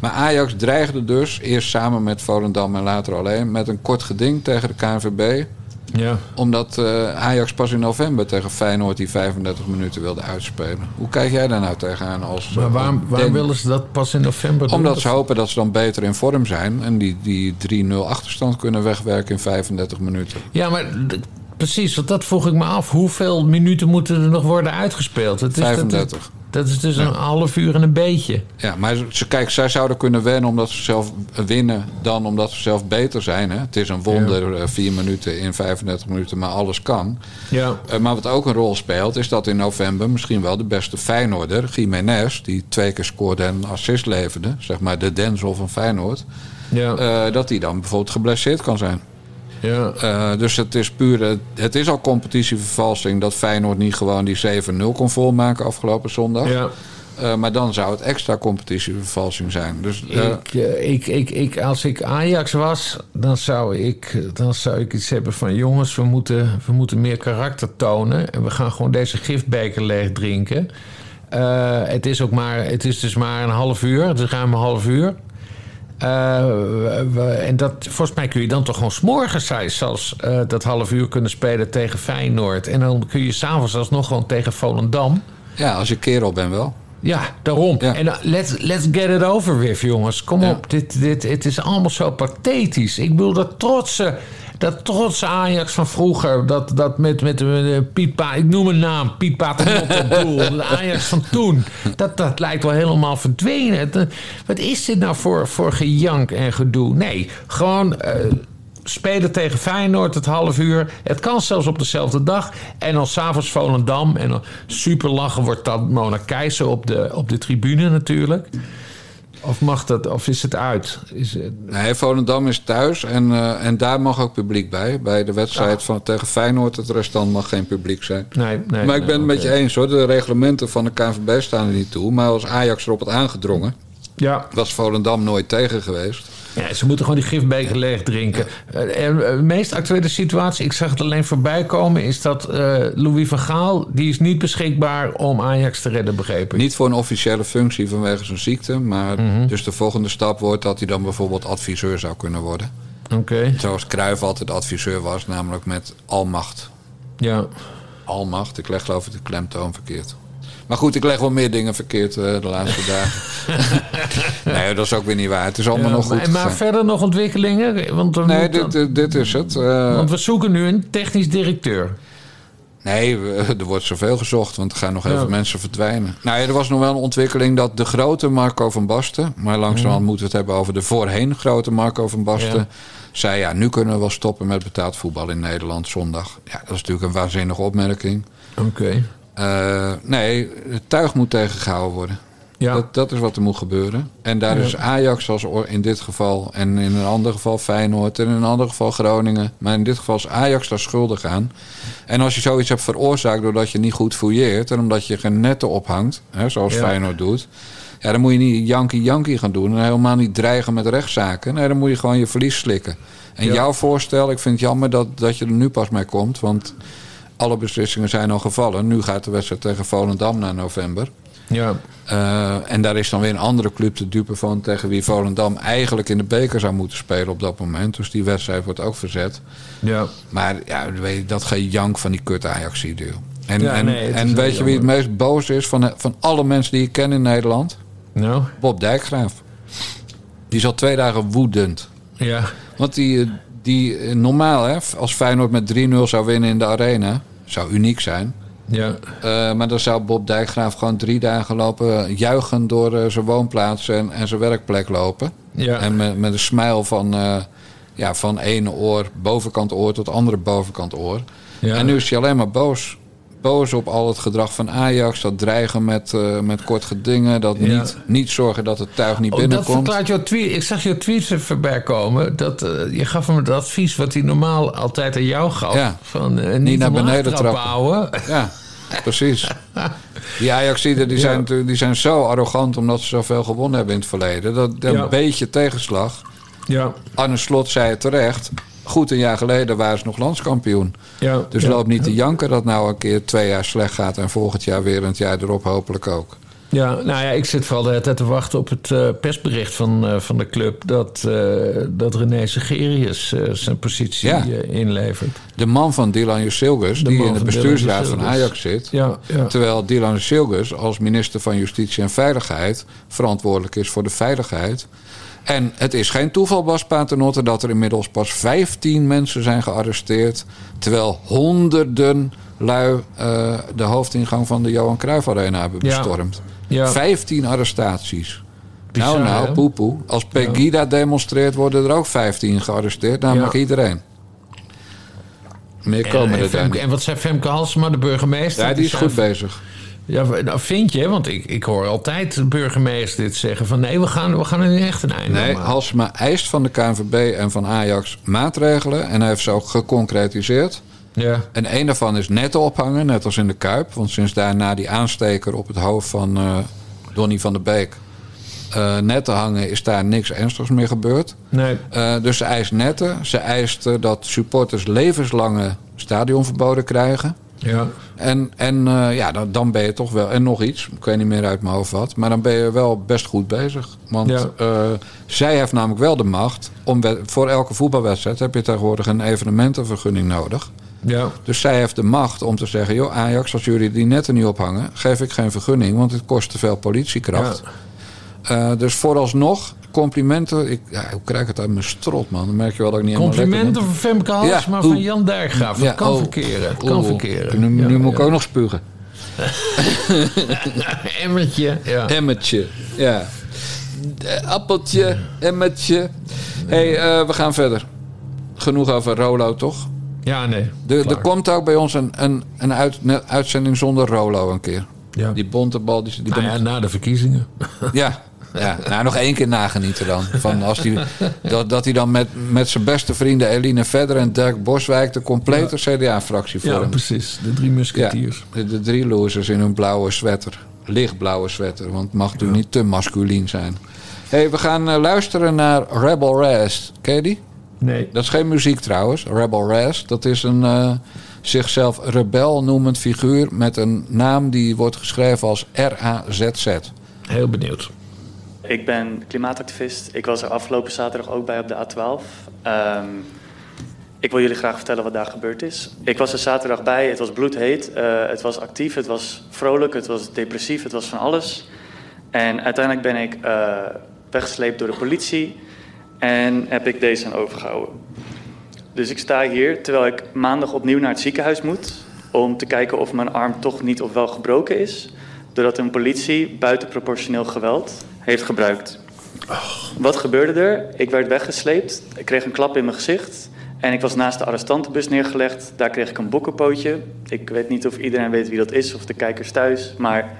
Maar Ajax dreigde dus, eerst samen met Volendam en later alleen... met een kort geding tegen de KNVB. Ja. Omdat eh, Ajax pas in november tegen Feyenoord die 35 minuten wilde uitspelen. Hoe kijk jij daar nou tegenaan? Als, Maar eh, waarom, willen ze dat pas in november doen? omdat ze hopen dat ze dan beter in vorm zijn. En die, die 3-0 achterstand kunnen wegwerken in 35 minuten. Ja, maar precies, want dat vroeg ik me af. Hoeveel minuten moeten er nog worden uitgespeeld? Het is, 35. Dat, dat is dus een half uur en een beetje. Ja, maar ze, kijk, zij zouden kunnen wennen omdat ze zelf winnen dan omdat ze zelf beter zijn. Hè? Het is een wonder, eh, vier minuten in 35 minuten, maar alles kan. Ja. Eh, maar wat ook een rol speelt, is dat in november misschien wel de beste Feyenoorder, Jiménez, die twee keer scoorde en een assist leverde, zeg maar de Denzel van Feyenoord, Ja. eh, dat die dan bijvoorbeeld geblesseerd kan zijn. Ja. Eh, dus het is puur, het is al competitievervalsing dat Feyenoord niet gewoon die 7-0 kon volmaken afgelopen zondag. ja. Eh, maar dan zou het extra competitievervalsing zijn. Dus eh, Ik, ik, ik, ik, als ik Ajax was, dan zou ik, dan zou ik iets hebben van... jongens, we moeten, we moeten meer karakter tonen... en we gaan gewoon deze gifbeker leeg drinken. Het, is ook maar, het is dus maar een half uur, het is ruim een half uur. Eh, en dat, volgens mij kun je dan toch gewoon s'morgens zelfs eh, dat half uur kunnen spelen tegen Feyenoord. En dan kun je s'avonds alsnog gewoon tegen Volendam... ja, als je kerel bent wel. Ja, daarom. Ja. En dan, let's, let's get it over with, jongens. Kom Ja. op, dit, dit, het is allemaal zo pathetisch. Ik bedoel, dat trotse, dat trotse Ajax van vroeger... dat, dat met, met, eh, Piet Pa, ik noem een naam, Piet Paternotte de Ajax van toen, dat, dat lijkt wel helemaal verdwenen. Eh, wat is dit nou voor, voor gejank en gedoe? Nee, gewoon... eh, spelen tegen Feyenoord het half uur. Het kan zelfs op dezelfde dag. En dan s'avonds Volendam. En dan super lachen wordt dan Mona Keijzer op de, op de tribune natuurlijk. Of mag dat, of is het uit? Is het, Nee, Volendam is thuis en, eh, en daar mag ook publiek bij. Bij de wedstrijd van, tegen Feyenoord, het restant mag geen publiek zijn. nee, nee. maar ik ben het met je eens hoor. De reglementen van de KNVB staan er niet toe. Maar als Ajax erop had aangedrongen, Ja. was Volendam nooit tegen geweest. Ja, ze moeten gewoon die gifbeker leeg drinken. Eh, En de meest actuele situatie, ik zag het alleen voorbij komen... is dat eh, Louis van Gaal, die is niet beschikbaar om Ajax te redden, begrepen. Niet voor een officiële functie vanwege zijn ziekte. Maar Mhm. dus de volgende stap wordt dat hij dan bijvoorbeeld adviseur zou kunnen worden. Oké, Zoals Cruijff altijd adviseur was, namelijk met almacht. ja. Almacht, ik leg geloof ik de klemtoon verkeerd. Maar goed, ik leg wel meer dingen verkeerd eh, de laatste dagen. nee, dat is ook weer niet waar. Het is allemaal nog goed maar, maar verder nog ontwikkelingen? Want, Nee, dan- dit, dit, is het. Eh, want we zoeken nu een technisch directeur. nee, er wordt zoveel gezocht, want er gaan nog heel Ja. veel mensen verdwijnen. Nou ja, er was nog wel een ontwikkeling dat de grote Marco van Basten... maar langzamerhand moeten we het hebben over de voorheen grote Marco van Basten... Ja. zei ja, nu kunnen we wel stoppen met betaald voetbal in Nederland zondag. Ja, dat is natuurlijk een waanzinnige opmerking. Oké. Eh, nee, het tuig moet tegengehouden worden. Ja. Dat, dat is wat er moet gebeuren. En daar Ja. is Ajax als in dit geval... en in een ander geval Feyenoord... en in een ander geval Groningen... maar in dit geval is Ajax daar schuldig aan. En als je zoiets hebt veroorzaakt... doordat je niet goed fouilleert... en omdat je geen netten ophangt... Hè, zoals Ja. Feyenoord doet... Ja, dan moet je niet janky-janky gaan doen... en helemaal niet dreigen met rechtszaken. Nee, dan moet je gewoon je verlies slikken. En Ja. jouw voorstel, ik vind het jammer dat, dat je er nu pas mee komt... want alle beslissingen zijn al gevallen. Nu gaat de wedstrijd tegen Volendam naar november... Ja. Uh, en daar is dan weer een andere club te dupe van... tegen wie Volendam eigenlijk in de beker zou moeten spelen op dat moment. Dus die wedstrijd wordt ook verzet. Ja. Maar ja, weet je, dat gejank van die kut ajax joh. En, Ja, en, nee, en weet je wie het meest boos is van, van alle mensen die ik ken in Nederland? Nou? Bob Dijkgraaf. Die is al twee dagen woedend. Ja. Want die, eh, die eh, normaal, hè, als Feyenoord met 3-0 zou winnen in de arena... zou uniek zijn... Ja. Uh, maar dan zou Bob Dijkgraaf gewoon drie dagen lopen juichen door uh, zijn woonplaats en, en zijn werkplek lopen. Ja. En met, met een smile van, uh, ja, van ene oor, bovenkant oor tot andere bovenkant oor. Ja. En nu is hij alleen maar boos. Boos op al het gedrag van Ajax. Dat dreigen met, uh, met kort gedingen. Dat Ja. niet, niet zorgen dat het tuig niet Oh, dat binnenkomt. verklaart jouw tweet. Ik zag jouw tweets er voorbij komen. Dat, eh, je gaf hem het advies wat hij normaal altijd aan jou gaf. Ja. Van, eh, niet, naar beneden trappen houden. Ja, precies. Die Ajaxiden die zijn, die zijn zo arrogant omdat ze zoveel gewonnen hebben in het verleden. Dat dat Ja. een beetje tegenslag. Ja, Arne Slot zei het terecht. Goed een jaar geleden waren ze nog landskampioen. ja. Dus ja. loop niet te janken dat nou een keer twee jaar slecht gaat... en volgend jaar weer en het jaar erop hopelijk ook. Ja, nou ja, ik zit vooral de hele tijd te wachten op het eh, persbericht van, eh, van de club... dat, eh, dat René Segerius zijn positie Ja. inlevert. De man van Dylan Jusilgus, die in de bestuursraad Dylan van. Ajax zit... Ja, ja. Terwijl Dylan Jusilgus als minister van Justitie en Veiligheid... verantwoordelijk is voor de veiligheid... En het is geen toeval, Bas Paternotte, dat er inmiddels pas 15 mensen zijn gearresteerd. Terwijl honderden lui eh, de hoofdingang van de Johan Cruijff Arena hebben bestormd. Ja. 15 arrestaties. Bizar, nou, nou, hè? poepoe. Als Pegida demonstreert, worden er ook 15 gearresteerd. Namelijk Ja. iedereen. Meer En, komen en, er Femke- niet. en wat zei Femke Halsema, de burgemeester? Ja, die is goed bezig. Ja, nou, vind je? Want ik, ik hoor altijd de burgemeester dit zeggen: van nee, we gaan, we gaan er nu echt een einde aan Nee, maken. Halsema eist van de KNVB en van Ajax maatregelen. En hij heeft ze ook geconcretiseerd. Ja, En een daarvan is netten ophangen, net als in de Kuip. Want sinds daarna die aansteker op het hoofd van eh Donny van der Beek... eh netten hangen, is daar niks ernstigs meer gebeurd. nee. Eh, dus ze eist netten. Ze eist dat supporters levenslange stadionverboden krijgen. Ja. En, en eh, ja, dan, dan ben je toch wel... En nog iets, ik weet niet meer uit mijn hoofd wat... maar dan ben je wel best goed bezig. Want Ja. eh, zij heeft namelijk wel de macht... om voor elke voetbalwedstrijd heb je tegenwoordig een evenementenvergunning nodig. Ja. Dus zij heeft de macht om te zeggen... joh, Ajax, als jullie die netten niet ophangen... geef ik geen vergunning, want het kost te veel politiekracht. Eh, dus vooralsnog, complimenten... Ik, ja, hoe krijg ik het uit mijn strot, man? Dan merk je wel dat ik niet Complimenten voor Femke Halsema Ja, van. Jan Dijkgraaf. Ja, kan oh. verkeren. Het kan verkeren. Nu, nu moet ik ook nog spugen. Emmertje. Ja. Emmetje, ja. Appeltje, emmetje. hey, eh, we gaan verder. Genoeg over Rolo, toch? ja, nee. Er, er komt ook bij ons een, een, een uit- ne- uitzending zonder Rolo een keer. Ja. Die bonte bal, die, die Nou ja, na de verkiezingen. Ja, ja. Nou, nog één keer nagenieten dan. Van als die, dat, dat hij dan met, met zijn beste vrienden Eline Verder en Dirk Boswijk... de complete CDA-fractie Ja, vormt. precies. De drie Ja, musketiers. de, de drie losers in hun blauwe sweater. Lichtblauwe sweater, want het mag natuurlijk niet te masculien zijn. hey, we gaan eh, luisteren naar Rebel Raz. Ken je die? Nee. Dat is geen muziek trouwens. Rebel Raz, dat is een eh, zichzelf rebel noemend figuur... met een naam die wordt geschreven als R-A-Z-Z. Heel benieuwd. Ik ben klimaatactivist. Ik was er afgelopen zaterdag ook bij op de A12. Ehm, ik wil jullie graag vertellen wat daar gebeurd is. Ik was er zaterdag bij. Het was bloedheet. Eh, het was actief. Het was vrolijk. Het was depressief. Het was van alles. En uiteindelijk ben ik eh, weggesleept door de politie. En heb ik deze aan overgehouden. Dus ik sta hier terwijl ik maandag opnieuw naar het ziekenhuis moet. Om te kijken of mijn arm toch niet of wel gebroken is. Doordat een politie buitenproportioneel geweld heeft gebruikt. Wat gebeurde er? Ik werd weggesleept. Ik kreeg een klap in mijn gezicht. En ik was naast de arrestantenbus neergelegd. Daar kreeg ik een bokkenpootje. Ik weet niet of iedereen weet wie dat is of de kijkers thuis. Maar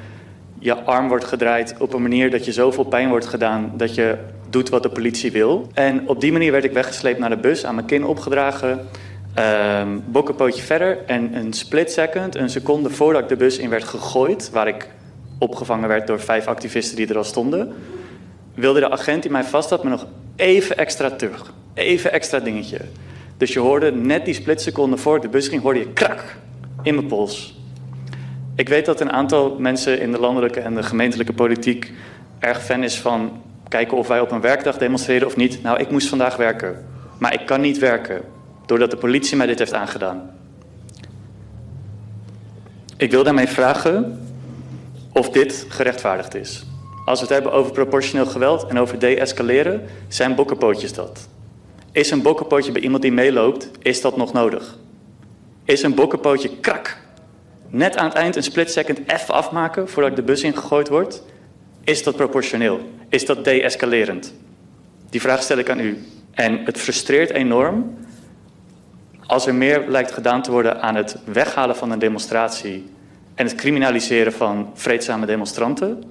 je arm wordt gedraaid op een manier dat je zoveel pijn wordt gedaan dat je doet wat de politie wil. En op die manier werd ik weggesleept naar de bus, aan mijn kin opgedragen. Ehm bokkenpootje verder. En een split second, een seconde voordat ik de bus in werd gegooid, waar ik opgevangen werd door vijf activisten die er al stonden, wilde de agent die mij vast had me nog even extra terug. Even extra dingetje. Dus je hoorde net die splitseconde voor de bus ging, hoorde je krak in mijn pols. Ik weet dat een aantal mensen in de landelijke en de gemeentelijke politiek erg fan is van kijken of wij op een werkdag demonstreren of niet. Nou, ik moest vandaag werken. Maar ik kan niet werken doordat de politie mij dit heeft aangedaan. Ik wil daarmee vragen of dit gerechtvaardigd is. Als we het hebben over proportioneel geweld en over de-escaleren, zijn bokkenpootjes dat. Is een bokkenpootje bij iemand die meeloopt, is dat nog nodig? Is een bokkenpootje krak, net aan het eind een split second even afmaken voordat de bus ingegooid word, is dat proportioneel? Is dat de-escalerend? Die vraag stel ik aan u. En het frustreert enorm als er meer lijkt gedaan te worden aan het weghalen van een demonstratie en het criminaliseren van vreedzame demonstranten,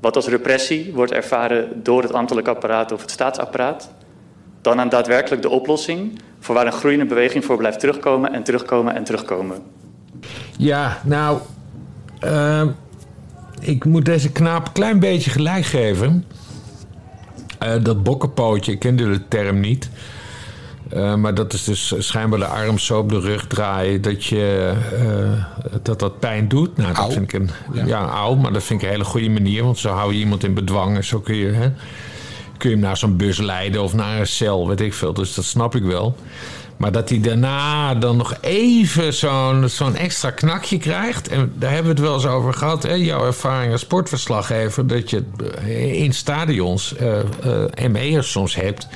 wat als repressie wordt ervaren door het ambtelijk apparaat of het staatsapparaat, dan aan daadwerkelijk de oplossing voor waar een groeiende beweging voor blijft terugkomen en terugkomen en terugkomen. Ja, nou, ehm, ik moet deze knaap een klein beetje gelijk geven. Eh, dat bokkenpootje, ik kende de term niet. Eh, maar dat is dus schijnbaar de arm zo op de rug draaien dat, je, eh, dat dat pijn doet. Nou, dat vind ik een, Ja. ja. maar dat vind ik een hele goede manier. Want zo hou je iemand in bedwang en zo kun je, hè, kun je hem naar zo'n bus leiden of naar een cel, weet ik veel. Dus dat snap ik wel. Maar dat hij daarna dan nog even zo'n zo'n extra knakje krijgt. En daar hebben we het wel eens over gehad. Hè? Jouw ervaring als sportverslaggever. Dat je eh, in stadions eh eh, ME'ers soms hebt.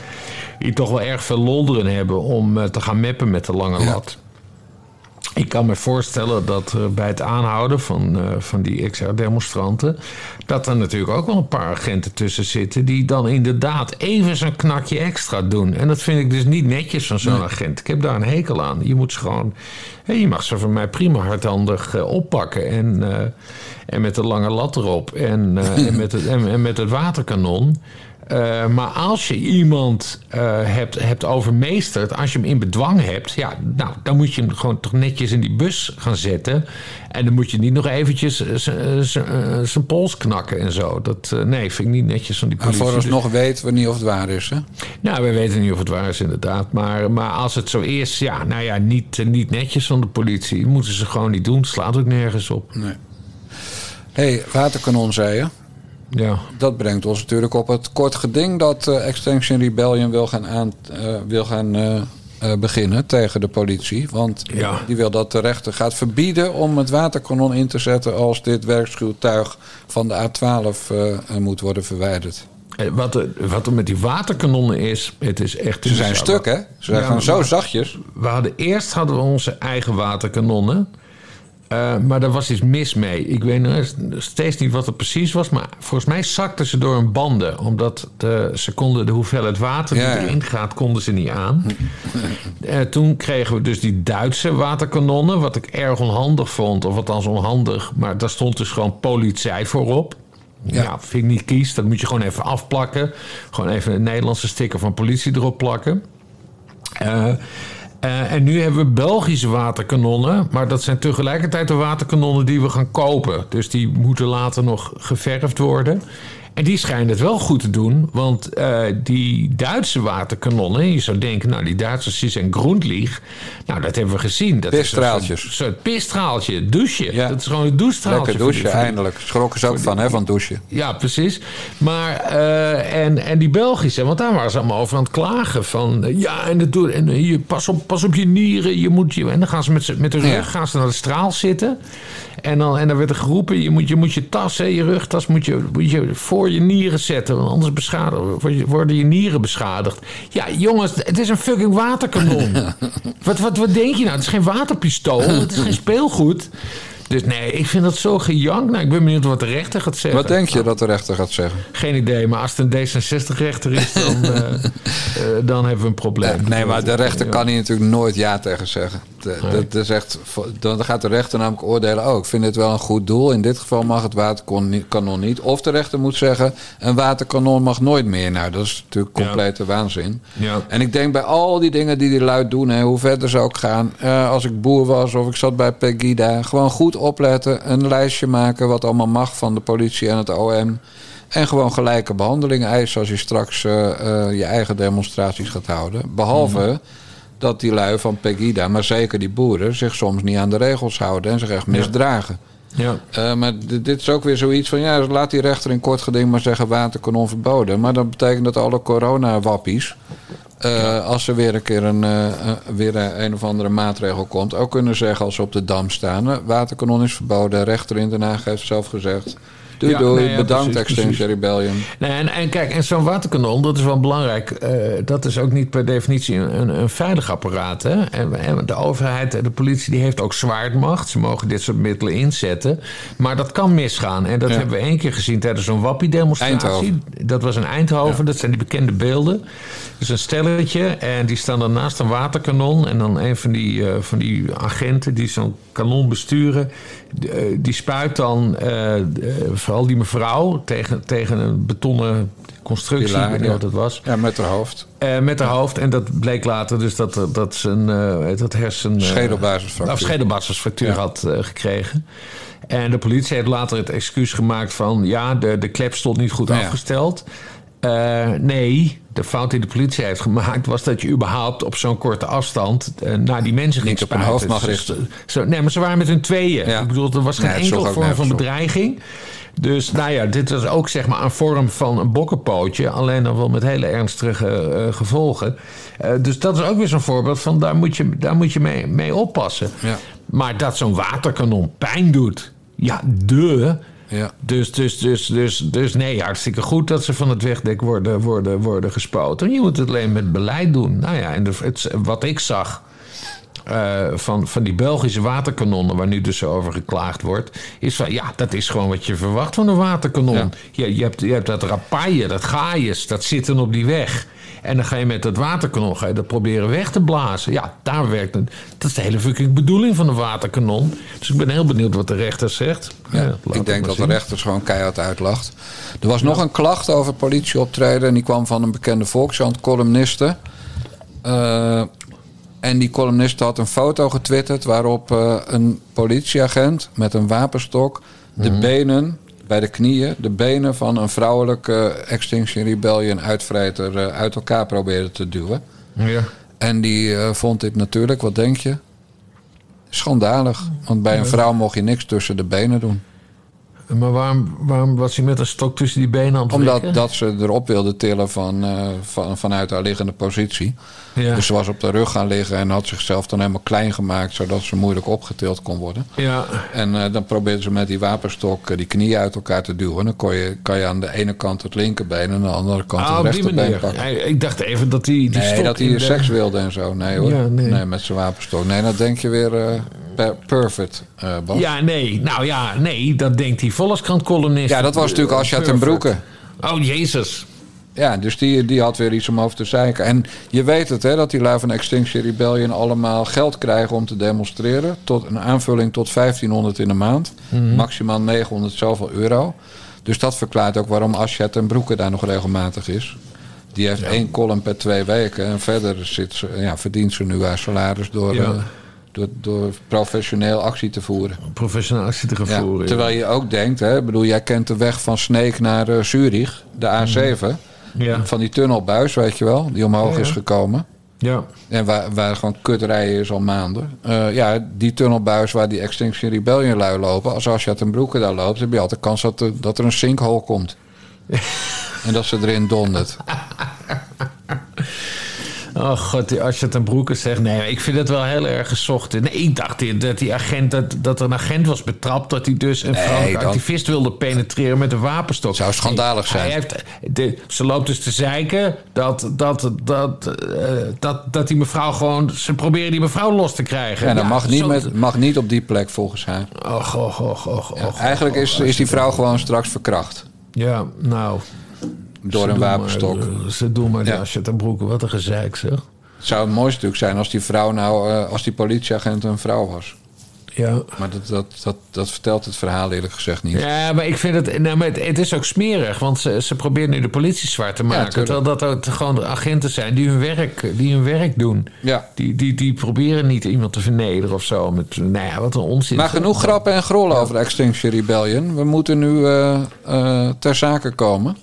Die toch wel erg veel lolderen hebben om te gaan meppen met de lange lat. Ik kan me voorstellen dat er bij het aanhouden van, eh, van die extra demonstranten. dat er natuurlijk ook wel een paar agenten tussen zitten. die dan inderdaad even zo'n knakje extra doen. En dat vind ik dus niet netjes van zo'n agent. Ik heb daar een hekel aan. Je moet ze gewoon. hé, je mag ze van mij prima hardhandig eh, oppakken. En, eh, en met de lange lat erop. En, eh, en, met, het, en, en met het waterkanon. Eh, maar als je iemand eh, hebt, hebt overmeesterd, als je hem in bedwang hebt, ja, nou, dan moet je hem gewoon toch netjes in die bus gaan zetten. En dan moet je niet nog eventjes eh, zijn pols knakken en zo. Dat, nee, vind ik niet netjes van die Maar politie. vooralsnog weten we niet of het waar is. Hè? Nou, we weten niet of het waar is, inderdaad. Maar, maar als het zo is, ja, nou ja, niet, niet netjes van de politie. Moeten ze gewoon niet doen. Slaat ook nergens op. Nee. hey, waterkanon zei je. Ja. Dat brengt ons natuurlijk op het kort geding dat eh, Extinction Rebellion wil gaan, aan, eh, wil gaan eh, beginnen tegen de politie. Want Ja. die wil dat de rechter gaat verbieden om het waterkanon in te zetten als dit werkschuwtuig van de A12 eh, eh, moet worden verwijderd. Wat er, wat er met die waterkanonnen is, het is echt... Ze zijn stuk, hè? Ze zijn Ja, zo zachtjes. We hadden, eerst hadden we onze eigen waterkanonnen. Eh, maar daar was iets mis mee. Ik weet nog steeds niet wat het precies was. Maar volgens mij zakten ze door hun banden. Omdat de, ze konden de hoeveelheid water die Ja, ja. erin gaat, konden ze niet aan. Eh, toen kregen we dus die Duitse waterkanonnen. Wat ik erg onhandig vond. Of althans onhandig. Maar daar stond dus gewoon politie voorop. Ja. Ja. vind ik niet kies. Dat moet je gewoon even afplakken. Gewoon even een Nederlandse sticker van politie erop plakken. Eh, eh, en nu hebben we Belgische waterkanonnen. Maar dat zijn tegelijkertijd de waterkanonnen die we gaan kopen. Dus die moeten later nog geverfd worden. En die schijnen het wel goed te doen. Want eh, die Duitse waterkanonnen... je zou denken, nou die Duitsers die zijn groenlieg. Nou, dat hebben we gezien. Dat Pisstraaltjes. Is een soort pisstraaltje, douche. Ja. Dat is gewoon een douchestraaltje. Lekker die- eindelijk. Schrokken ze ook van, hè, van douchen. ja, precies. Maar, eh, en, en die Belgische, want daar waren ze allemaal over aan het klagen. Van, eh, ja, en, dat en hier, pas, op, pas op je nieren. Je moet je, en dan gaan ze met, met de rug Ja. gaan ze naar de straal zitten. En dan, en dan werd er geroepen, je moet je, moet je tas, hè, je rugtas, moet je, moet je voor je nieren zetten. Want anders je- worden je nieren beschadigd. Ja, jongens, het is een fucking waterkanon. wat, wat, wat denk je nou? Het is geen waterpistool, het is geen speelgoed. Dus nee, ik vind dat zo gejank. Nou, ik ben benieuwd wat de rechter gaat zeggen. Wat denk je dat de rechter gaat zeggen? Geen idee, maar als het een D66-rechter is, dan, eh, eh, dan hebben we een probleem. Nee, maar de rechter kan hier natuurlijk nooit ja tegen zeggen. De- Nee. Dat is echt, dan gaat de rechter namelijk oordelen... oh, ik vind dit wel een goed doel. In dit geval mag het waterkanon niet. Of de rechter moet zeggen... een waterkanon mag nooit meer. Nou, dat is natuurlijk Ja. complete waanzin. Ja. En ik denk bij al die dingen die die luid doen... Hè, hoe verder ze ook gaan... eh, als ik boer was of ik zat bij Pegida... gewoon goed opletten, een lijstje maken... wat allemaal mag van de politie en het OM... En gewoon gelijke behandeling eisen als je straks eh, eh, je eigen demonstraties gaat houden. Behalve Mhm. dat die lui van Pegida, maar zeker die boeren, zich soms niet aan de regels houden en zich echt misdragen. Ja. Eh, maar dit, dit is ook weer zoiets van, ja, laat die rechter in kort geding maar zeggen waterkanon verboden. Maar dat betekent dat alle coronawappies, eh, als er weer een keer een, eh, weer een, een of andere maatregel komt, ook kunnen zeggen als ze op de dam staan, waterkanon is verboden. Rechter in Den Haag heeft zelf gezegd. Doei Ja, doei, nee, ja, bedankt precies, Extinction precies. Rebellion. Nee, en, en kijk, en zo'n waterkanon, dat is wel belangrijk. eh, dat is ook niet per definitie een, een veilig apparaat. Hè? En, en de overheid en de politie die heeft ook zwaardmacht. Ze mogen dit soort middelen inzetten. Maar dat kan misgaan. En dat Ja. hebben we één keer gezien tijdens zo'n wappie-demonstratie. Eindhoven. Dat was in Eindhoven. Dat zijn die bekende beelden. Dus een stelletje. En die staan dan naast een waterkanon. En dan een van die, eh, van die agenten die zo'n kanon besturen. Eh, die spuit dan eh, eh, vooral die mevrouw tegen, tegen een betonnen constructie. Pilaar, ik weet niet ja. wat het was. Ja, met haar hoofd. Eh, met haar hoofd. En dat bleek later dus dat, dat ze een dat hersen... Schedelbasisfractuur. Of schedelbasisfractuur Ja. had gekregen. En de politie heeft later het excuus gemaakt van... ja, de, de klep stond niet goed Nou afgesteld. Eh, nee, de fout die de politie heeft gemaakt... was dat je überhaupt op zo'n korte afstand... eh, naar die mensen ging op hun hoofd mag Dus, richten. Zo, nee, maar ze waren met hun tweeën. Ja. Ik bedoel, er was geen Nee, enkele ook vorm van bedreiging. Dus nou ja, dit was ook zeg maar een vorm van een bokkenpootje. Alleen dan wel met hele ernstige eh, gevolgen. Dus dat is ook weer zo'n voorbeeld van daar moet je, daar moet je mee, mee oppassen. Ja. Maar dat zo'n waterkanon pijn doet, ja, de. Ja. Dus, dus, dus, dus, dus nee, hartstikke goed dat ze van het wegdek worden, worden, worden gespoten. Je moet het alleen met beleid doen. Nou ja, en de, het, wat ik zag eh, van, van die Belgische waterkanonnen, waar nu dus over geklaagd wordt, is van ja, dat is gewoon wat je verwacht van een waterkanon. Ja. Je, je, hebt, je hebt dat rapaille, dat gaaiers, dat zitten op die weg. En dan ga je met dat waterkanon ga je dat proberen weg te blazen. Ja, daar werkt het. Dat is de hele fucking bedoeling van een waterkanon. Dus ik ben heel benieuwd wat de rechter zegt. Ja, ik denk dat de zien. rechters gewoon keihard uitlacht. Er was nog een klacht over politieoptreden. En die kwam van een bekende Volkskrant columniste. Eh, en die columniste had een foto getwitterd... waarop eh, een politieagent met een wapenstok... de Mhm. benen bij de knieën... de benen van een vrouwelijke Extinction Rebellion uitvreter... eh, uit elkaar probeerde te duwen. Ja. En die eh, vond dit natuurlijk, wat denk je? Schandalig. Want bij een vrouw mocht je niks tussen de benen doen. Maar waarom, waarom was hij met een stok tussen die benen aan het Omdat dat ze erop wilde tillen van, eh, van, vanuit haar liggende positie. Ja. Dus ze was op de rug gaan liggen en had zichzelf dan helemaal klein gemaakt... zodat ze moeilijk opgetild kon worden. Ja, En eh, dan probeerde ze met die wapenstok eh, die knieën uit elkaar te duwen. En dan kon je, kan je aan de ene kant het linkerbeen en aan de andere kant ah, het die rechterbeen manier. pakken. Ik dacht even dat hij die nee, stok dat hij de- seks wilde en zo. Nee hoor. Ja, nee. met zijn wapenstok. Nee, dan denk je weer eh, per- perfect, eh Bas. Ja, nee. Nou ja, nee. Dat denkt die Volkskrant-columnist. Ja, dat was natuurlijk Asja ten Broeke. Oh, jezus. Ja, dus die, die had weer iets om over te zeiken. En je weet het, hè, dat die lui van Extinction Rebellion allemaal geld krijgen om te demonstreren. Tot een aanvulling tot 1500 in de maand. Maximaal 900 zoveel euro. Dus dat verklaart ook waarom Asja ten Broeke daar nog regelmatig is. Die heeft één column per twee weken. En verder zit ze, ja, verdient ze nu haar salaris door, Ja. Door, door professioneel actie te voeren. Professioneel actie te gaan Ja, voeren. terwijl je ook denkt, hè, bedoel, jij kent de weg van Sneek naar eh, Zurich, de A7. Ja. Van die tunnelbuis, weet je wel, die omhoog Ja, is gekomen. Ja. En waar, waar gewoon kutrijden is al maanden. Eh, ja, die tunnelbuis waar die Extinction Rebellion lui lopen. Als Asja ten Broeke daar loopt, heb je altijd kans dat er, dat er een sinkhole komt. en dat ze erin dondert. Oh god, als je het een broeken zegt. Nee, ik vind het wel heel erg gezocht. Nee, ik dacht dat, die agent, dat, dat er een agent was betrapt... dat hij dus een Nee, vrouwelijke dan- activist wilde penetreren met een wapenstok. Zou schandalig zijn. Hij heeft, de, ze loopt dus te zeiken dat, dat, dat, eh, dat, dat die mevrouw gewoon... Ze proberen die mevrouw los te krijgen. En dat Ja, mag niet, zo- met, mag niet op die plek volgens haar. Och, och, och, och, och, Eigenlijk och, is, is die vrouw gewoon straks verkracht. Ja, nou... Door een maar, wapenstok. eh, ze doen maar Ja. ja. Asje ten broeke. Wat een gezeik, zeg. Het zou het mooiste natuurlijk zijn als die vrouw nou, eh, als die politieagent een vrouw was. Ja. Maar dat, dat, dat, dat vertelt het verhaal eerlijk gezegd niet. Ja, maar ik vind het. Nou, maar het, het is ook smerig, want ze, ze proberen nu de politie zwaar te maken. terwijl dat ook gewoon agenten zijn die hun werk, die hun werk doen. Ja. Die, die, die proberen niet iemand te vernederen of zo. Met, nou ja, wat een onzin. Maar genoeg grappen en grollen over Extinction Rebellion. We moeten nu eh, ter zake komen.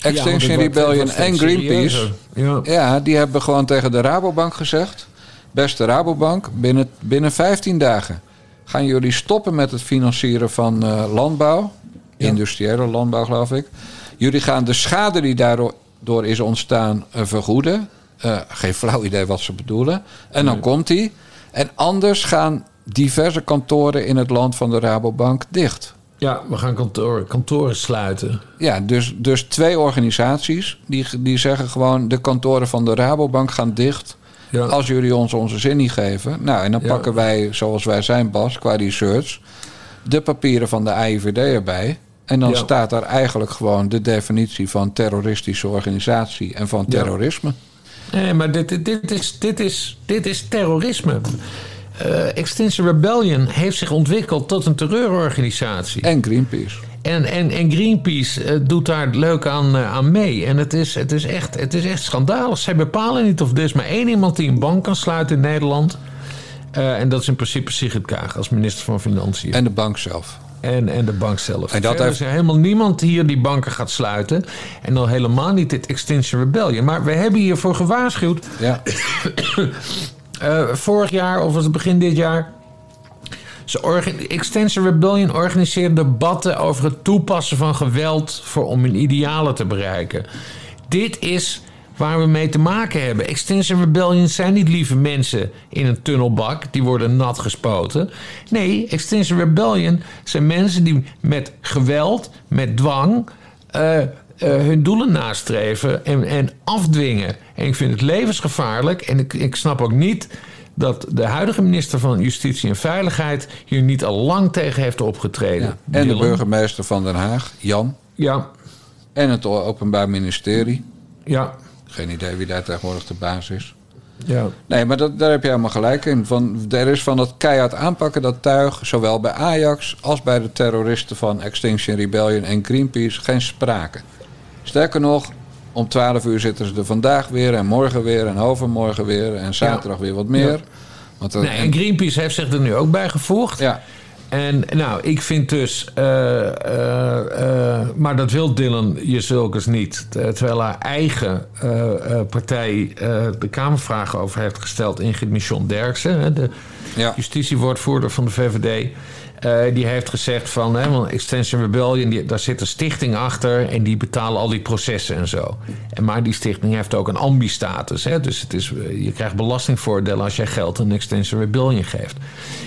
Extinction Rebellion en Greenpeace. Ja. Ja, die hebben gewoon tegen de Rabobank gezegd... beste Rabobank, binnen, binnen 15 dagen... gaan jullie stoppen met het financieren van eh, landbouw. Industriële landbouw, geloof ik. Jullie gaan de schade die daardoor is ontstaan eh, vergoeden. Eh, geen flauw idee wat ze bedoelen. En dan komt die. En anders gaan diverse kantoren in het land van de Rabobank dicht. Ja, we gaan kantoren, kantoren sluiten. Ja, dus, dus twee organisaties die, die zeggen gewoon... de kantoren van de Rabobank gaan dicht... Ja. als jullie ons onze zin niet geven. Nou, en dan Ja. pakken wij, zoals wij zijn Bas, qua research... de papieren van de AIVD erbij... En dan Ja. staat daar eigenlijk gewoon de definitie van terroristische organisatie en van Ja. terrorisme. Nee, maar dit, dit, is, dit, is, dit is terrorisme. Eh, Extinction Rebellion heeft zich ontwikkeld tot een terreurorganisatie. En Greenpeace. En, en, en Greenpeace eh, doet daar leuk aan, eh, aan mee. En het is, het, is echt, het is echt schandalig. Zij bepalen niet of er is maar één iemand die een bank kan sluiten in Nederland. En dat is in principe Sigrid Kaag als minister van Financiën. En de bank zelf. En, en de bank zelf. En dat Verder heeft- is er helemaal niemand die die banken gaat sluiten. En dan helemaal niet dit Extinction Rebellion. Maar we hebben hiervoor gewaarschuwd. Ja. eh, vorig jaar of was het begin dit jaar. Ze Extinction Rebellion organiseerde debatten over het toepassen van geweld voor, om hun idealen te bereiken. Dit is waar we mee te maken hebben. Extinction Rebellion zijn niet lieve mensen in een tunnelbak die worden nat gespoten. Nee, Extinction Rebellion zijn mensen die met geweld, met dwang. eh, eh, hun doelen nastreven en, en afdwingen. En ik vind het levensgevaarlijk. En ik, ik snap ook niet dat de huidige minister van Justitie en Veiligheid hier niet al lang tegen heeft opgetreden. Ja. En de burgemeester van Den Haag, Jan. Ja, En het Openbaar Ministerie. ja, Geen idee wie daar tegenwoordig de baas is. ja. Nee, maar dat, daar heb je helemaal gelijk in. Van, er is van dat keihard aanpakken, dat tuig, zowel bij Ajax als bij de terroristen van Extinction Rebellion en Greenpeace, geen sprake. Sterker nog, om 12 uur zitten ze er vandaag weer en morgen weer en overmorgen weer en zaterdag weer wat meer. Ja. Want er- Nee, en Greenpeace heeft zich er nu ook bij gevoegd. ja, En nou, ik vind dus. eh, eh, eh, maar dat wil Dylan Jezilkes niet. Ter- Terwijl haar eigen partij de Kamervragen over heeft gesteld. Ingrid Michon Derksen, de Ja. justitiewoordvoerder van de VVD. Eh, die heeft gezegd van, hè, want Extension Rebellion, die, daar zit een stichting achter en die betalen al die processen en zo. En maar die stichting heeft ook een ambi-status. Hè, dus het is, eh, je krijgt belastingvoordelen als jij geld aan Extension Rebellion geeft.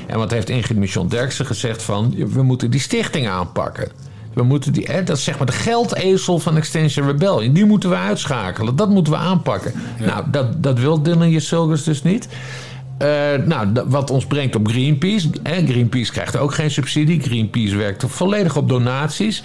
En wat heeft Ingrid Michon Derksen gezegd van, we moeten die stichting aanpakken. We moeten die, hè, dat is zeg maar de geldezel van Extension Rebellion. Die moeten we uitschakelen. Dat moeten we aanpakken. Nou, dat, dat wil Dylan Jesulgers dus niet. Eh, nou, wat ons brengt op Greenpeace. Hè, Greenpeace krijgt ook geen subsidie. Greenpeace werkt volledig op donaties.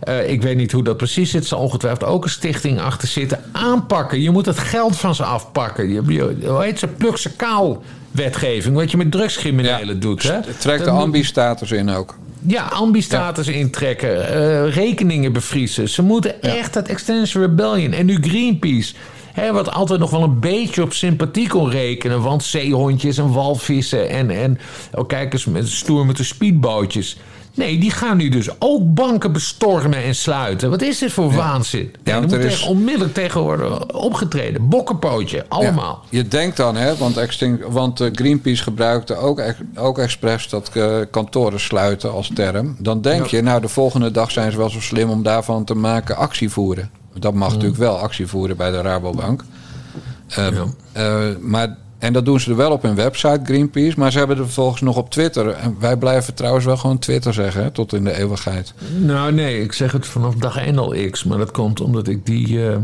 Eh, ik weet niet hoe dat precies zit. Er zal ongetwijfeld ook een stichting achter zitten. Aanpakken. Je moet het geld van ze afpakken. Je, je, hoe heet ze? Pluk ze kaal wetgeving. Wat je met drugscriminelen doet. Hè? trek de ambi-status in ook. ja, ambi-status intrekken, eh, rekeningen bevriezen. Ze moeten echt dat Extension Rebellion en nu Greenpeace... Hè, wat altijd nog wel een beetje op sympathie kon rekenen... want zeehondjes en walvissen en, en oh, kijk eens, met, stoer met de speedbootjes... Nee, die gaan nu dus ook banken bestormen en sluiten. Wat is dit voor waanzin? Ja, er moet er is- onmiddellijk tegen worden opgetreden. Bokkenpootje, allemaal. Ja, je denkt dan, hè, want, want eh, Greenpeace gebruikte ook, ook expres dat eh, kantoren sluiten als term. Dan denk je, nou, de volgende dag zijn ze wel zo slim om daarvan te maken actie voeren. Dat mag natuurlijk wel actie voeren bij de Rabobank. Eh, eh, maar, en dat doen ze er wel op hun website, Greenpeace. Maar ze hebben er vervolgens nog op Twitter. En wij blijven trouwens wel gewoon Twitter zeggen, hè, tot in de eeuwigheid. Nou, nee, ik zeg het vanaf dag 1 al X. Maar dat komt omdat ik die eh,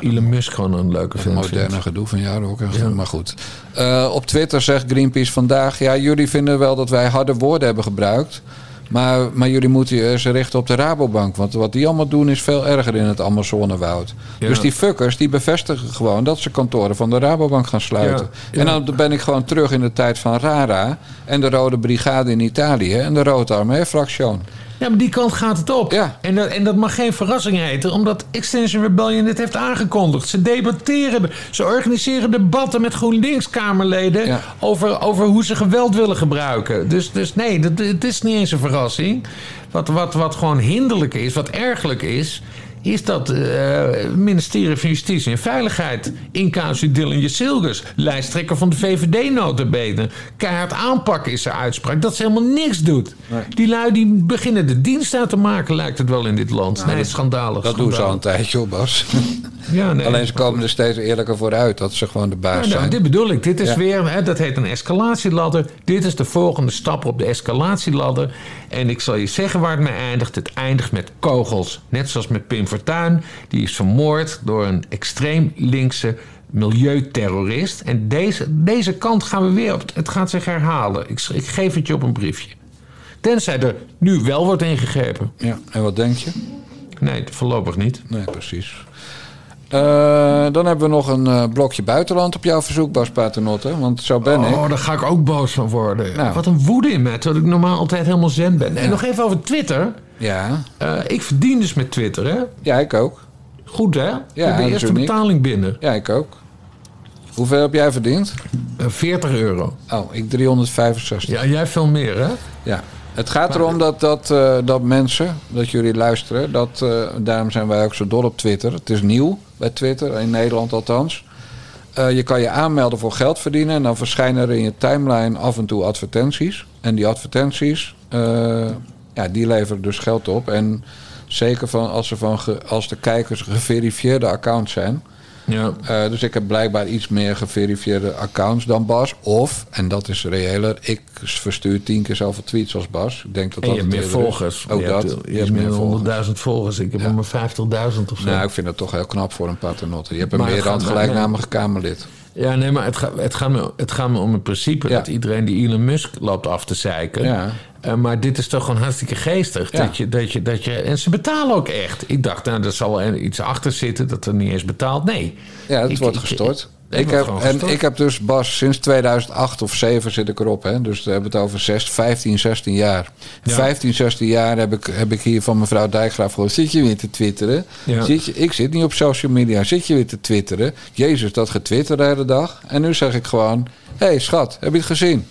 Elon Musk gewoon een leuke vind. Moderne gedoe van jou ook. echt. Maar goed. Eh, op Twitter zegt Greenpeace vandaag... ja, jullie vinden wel dat wij harde woorden hebben gebruikt... Maar, maar jullie moeten ze richten op de Rabobank. Want wat die allemaal doen is veel erger in het Amazonewoud. Ja. Dus die fuckers die bevestigen gewoon dat ze kantoren van de Rabobank gaan sluiten. Ja, En dan ben ik gewoon terug in de tijd van Rara... en de Rode Brigade in Italië en de Rode Armee-fractie. Ja, maar die kant gaat het op. Ja. En, dat, en dat mag geen verrassing heten, omdat Extension Rebellion dit heeft aangekondigd. Ze debatteren, ze organiseren debatten met GroenLinks-Kamerleden Ja. over, over hoe ze geweld willen gebruiken. Dus, dus nee, dat, het is niet eens een verrassing. Wat, wat, wat gewoon hinderlijk is, wat ergelijk is, is dat eh, het ministerie van Justitie en Veiligheid in casu Dylan Jezilgus, lijsttrekker van de VVD notabene, keihard aanpakken is zijn uitspraak, dat ze helemaal niks doet. Die lui die beginnen de dienst uit te maken, lijkt het wel in dit land. nee, schandalig. Dat doen ze al een tijdje, hoor, Bas. Ja, nee. Alleen ze komen er steeds eerlijker voor uit... dat ze gewoon de baas nou, zijn. dit bedoel ik. Dit is Ja. weer, hè, dat heet een escalatieladder. Dit is de volgende stap op de escalatieladder. En ik zal je zeggen waar het mee eindigt. Het eindigt met kogels. Net zoals met Pim Fortuyn. Die is vermoord door een extreem linkse milieuterrorist. En deze, deze kant gaan we weer op. Het gaat zich herhalen. Ik, ik geef het je op een briefje. Tenzij er nu wel wordt ingegrepen. Ja, en wat denk je? Nee, voorlopig niet. Nee, precies. Eh, dan hebben we nog een eh, blokje buitenland op jouw verzoek, Bas Paternotte. Want zo ben ik. Oh, daar ga ik ook boos van worden. Nou. Wat een woede in mij, terwijl ik normaal altijd helemaal zen ben. En nog even over Twitter. Ja. Eh, ik verdien dus met Twitter, hè? ja, ik ook. Goed, hè? ik heb de eerste betaling binnen. Ja, ik ook. Hoeveel heb jij verdiend? Eh, 40 euro. Oh, ik 365. Ja, jij veel meer, hè? Ja. Het gaat erom dat, dat, dat mensen, dat jullie luisteren, dat, daarom zijn wij ook zo dol op Twitter. Het is nieuw bij Twitter, in Nederland althans. Eh, je kan je aanmelden voor geld verdienen en dan verschijnen er in je timeline af en toe advertenties. En die advertenties, eh, ja, die leveren dus geld op. En zeker van als, ze van als de kijkers geverifieerde accounts zijn. Ja. Eh, dus ik heb blijkbaar iets meer geverifieerde accounts dan Bas. Of, en dat is reëler, ik verstuur tien keer zoveel tweets als Bas. Ik denk dat En dat je hebt het meer volgers. Ook je dat. Hebt, je hebt meer dan volgers. 100.000 volgers. Ik heb er maar 50.000 of zo. Nou, ik vind het toch heel knap voor een paternotte. Je hebt een Maar meer dan gelijknamige Kamerlid. Ja, nee, maar het, gaat het, gaat me, het gaat me om het principe Ja. dat iedereen die Elon Musk loopt af te zeiken. Ja. Eh, maar dit is toch gewoon hartstikke geestig. Ja. Dat je, dat je, dat je, en ze betalen ook echt. Ik dacht, nou, er zal wel iets achter zitten dat er niet eens betaald. Nee. Ja, het Ik- wordt gestort. Ik heb, en ik heb dus Bas sinds 2008 of 7 zit ik erop. Hè? Dus we hebben het over 6, 15, 16 jaar. Ja. 15, 16 jaar heb ik, heb ik hier van mevrouw Dijkgraaf gehoord. Zit je weer te twitteren? Ja. Zit je, ik zit niet op social media. Zit je weer te twitteren? Jezus, dat getwitter de hele dag. En nu zeg ik gewoon... Hé hey, schat, heb je het gezien?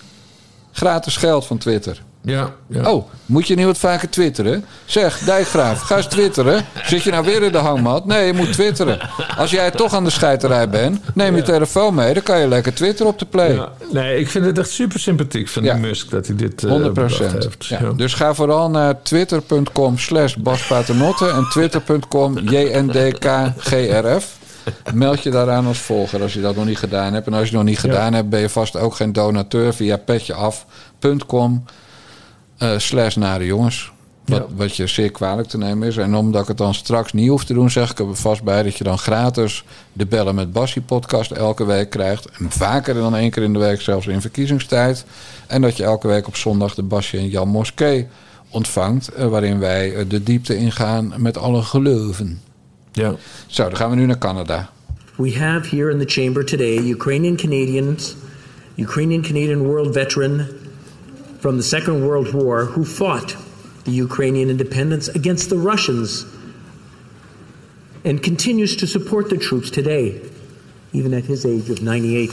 Gratis geld van Twitter. Ja, ja. Oh, moet je niet wat vaker twitteren? Zeg, Dijkgraaf, ga eens twitteren. Zit je nou weer in de hangmat? Nee, je moet twitteren. Als jij toch aan de scheiterij bent, neem je telefoon mee. Dan kan je lekker twitteren op de play. Ja, nee, ik vind het echt super sympathiek van die Musk dat hij dit eh 100 bedacht heeft. Ja. Ja. Dus ga vooral naar twitter.com slash baspaternotte en twitter.com jndkgrf. Meld je daaraan als volger als je dat nog niet gedaan hebt. En als je het nog niet gedaan hebt, ben je vast ook geen donateur via petjeaf.com eh slash nare jongens. Wat, Ja. wat je zeer kwalijk te nemen is. En omdat ik het dan straks niet hoef te doen, zeg ik er vast bij dat je dan gratis de Bellen met Bassie podcast elke week krijgt. En vaker dan één keer in de week, zelfs in verkiezingstijd. En dat je elke week op zondag de Basje en Jan Moskee ontvangt. eh, waarin wij eh, de diepte ingaan met alle geloven. Ja. Zo, dan gaan we nu naar Canada. We have here in the chamber today Ukrainian Canadians, Ukrainian Canadian world veteran from the Second World War who fought the Ukrainian independence against the Russians and continues to support the troops today, even at his age of 98.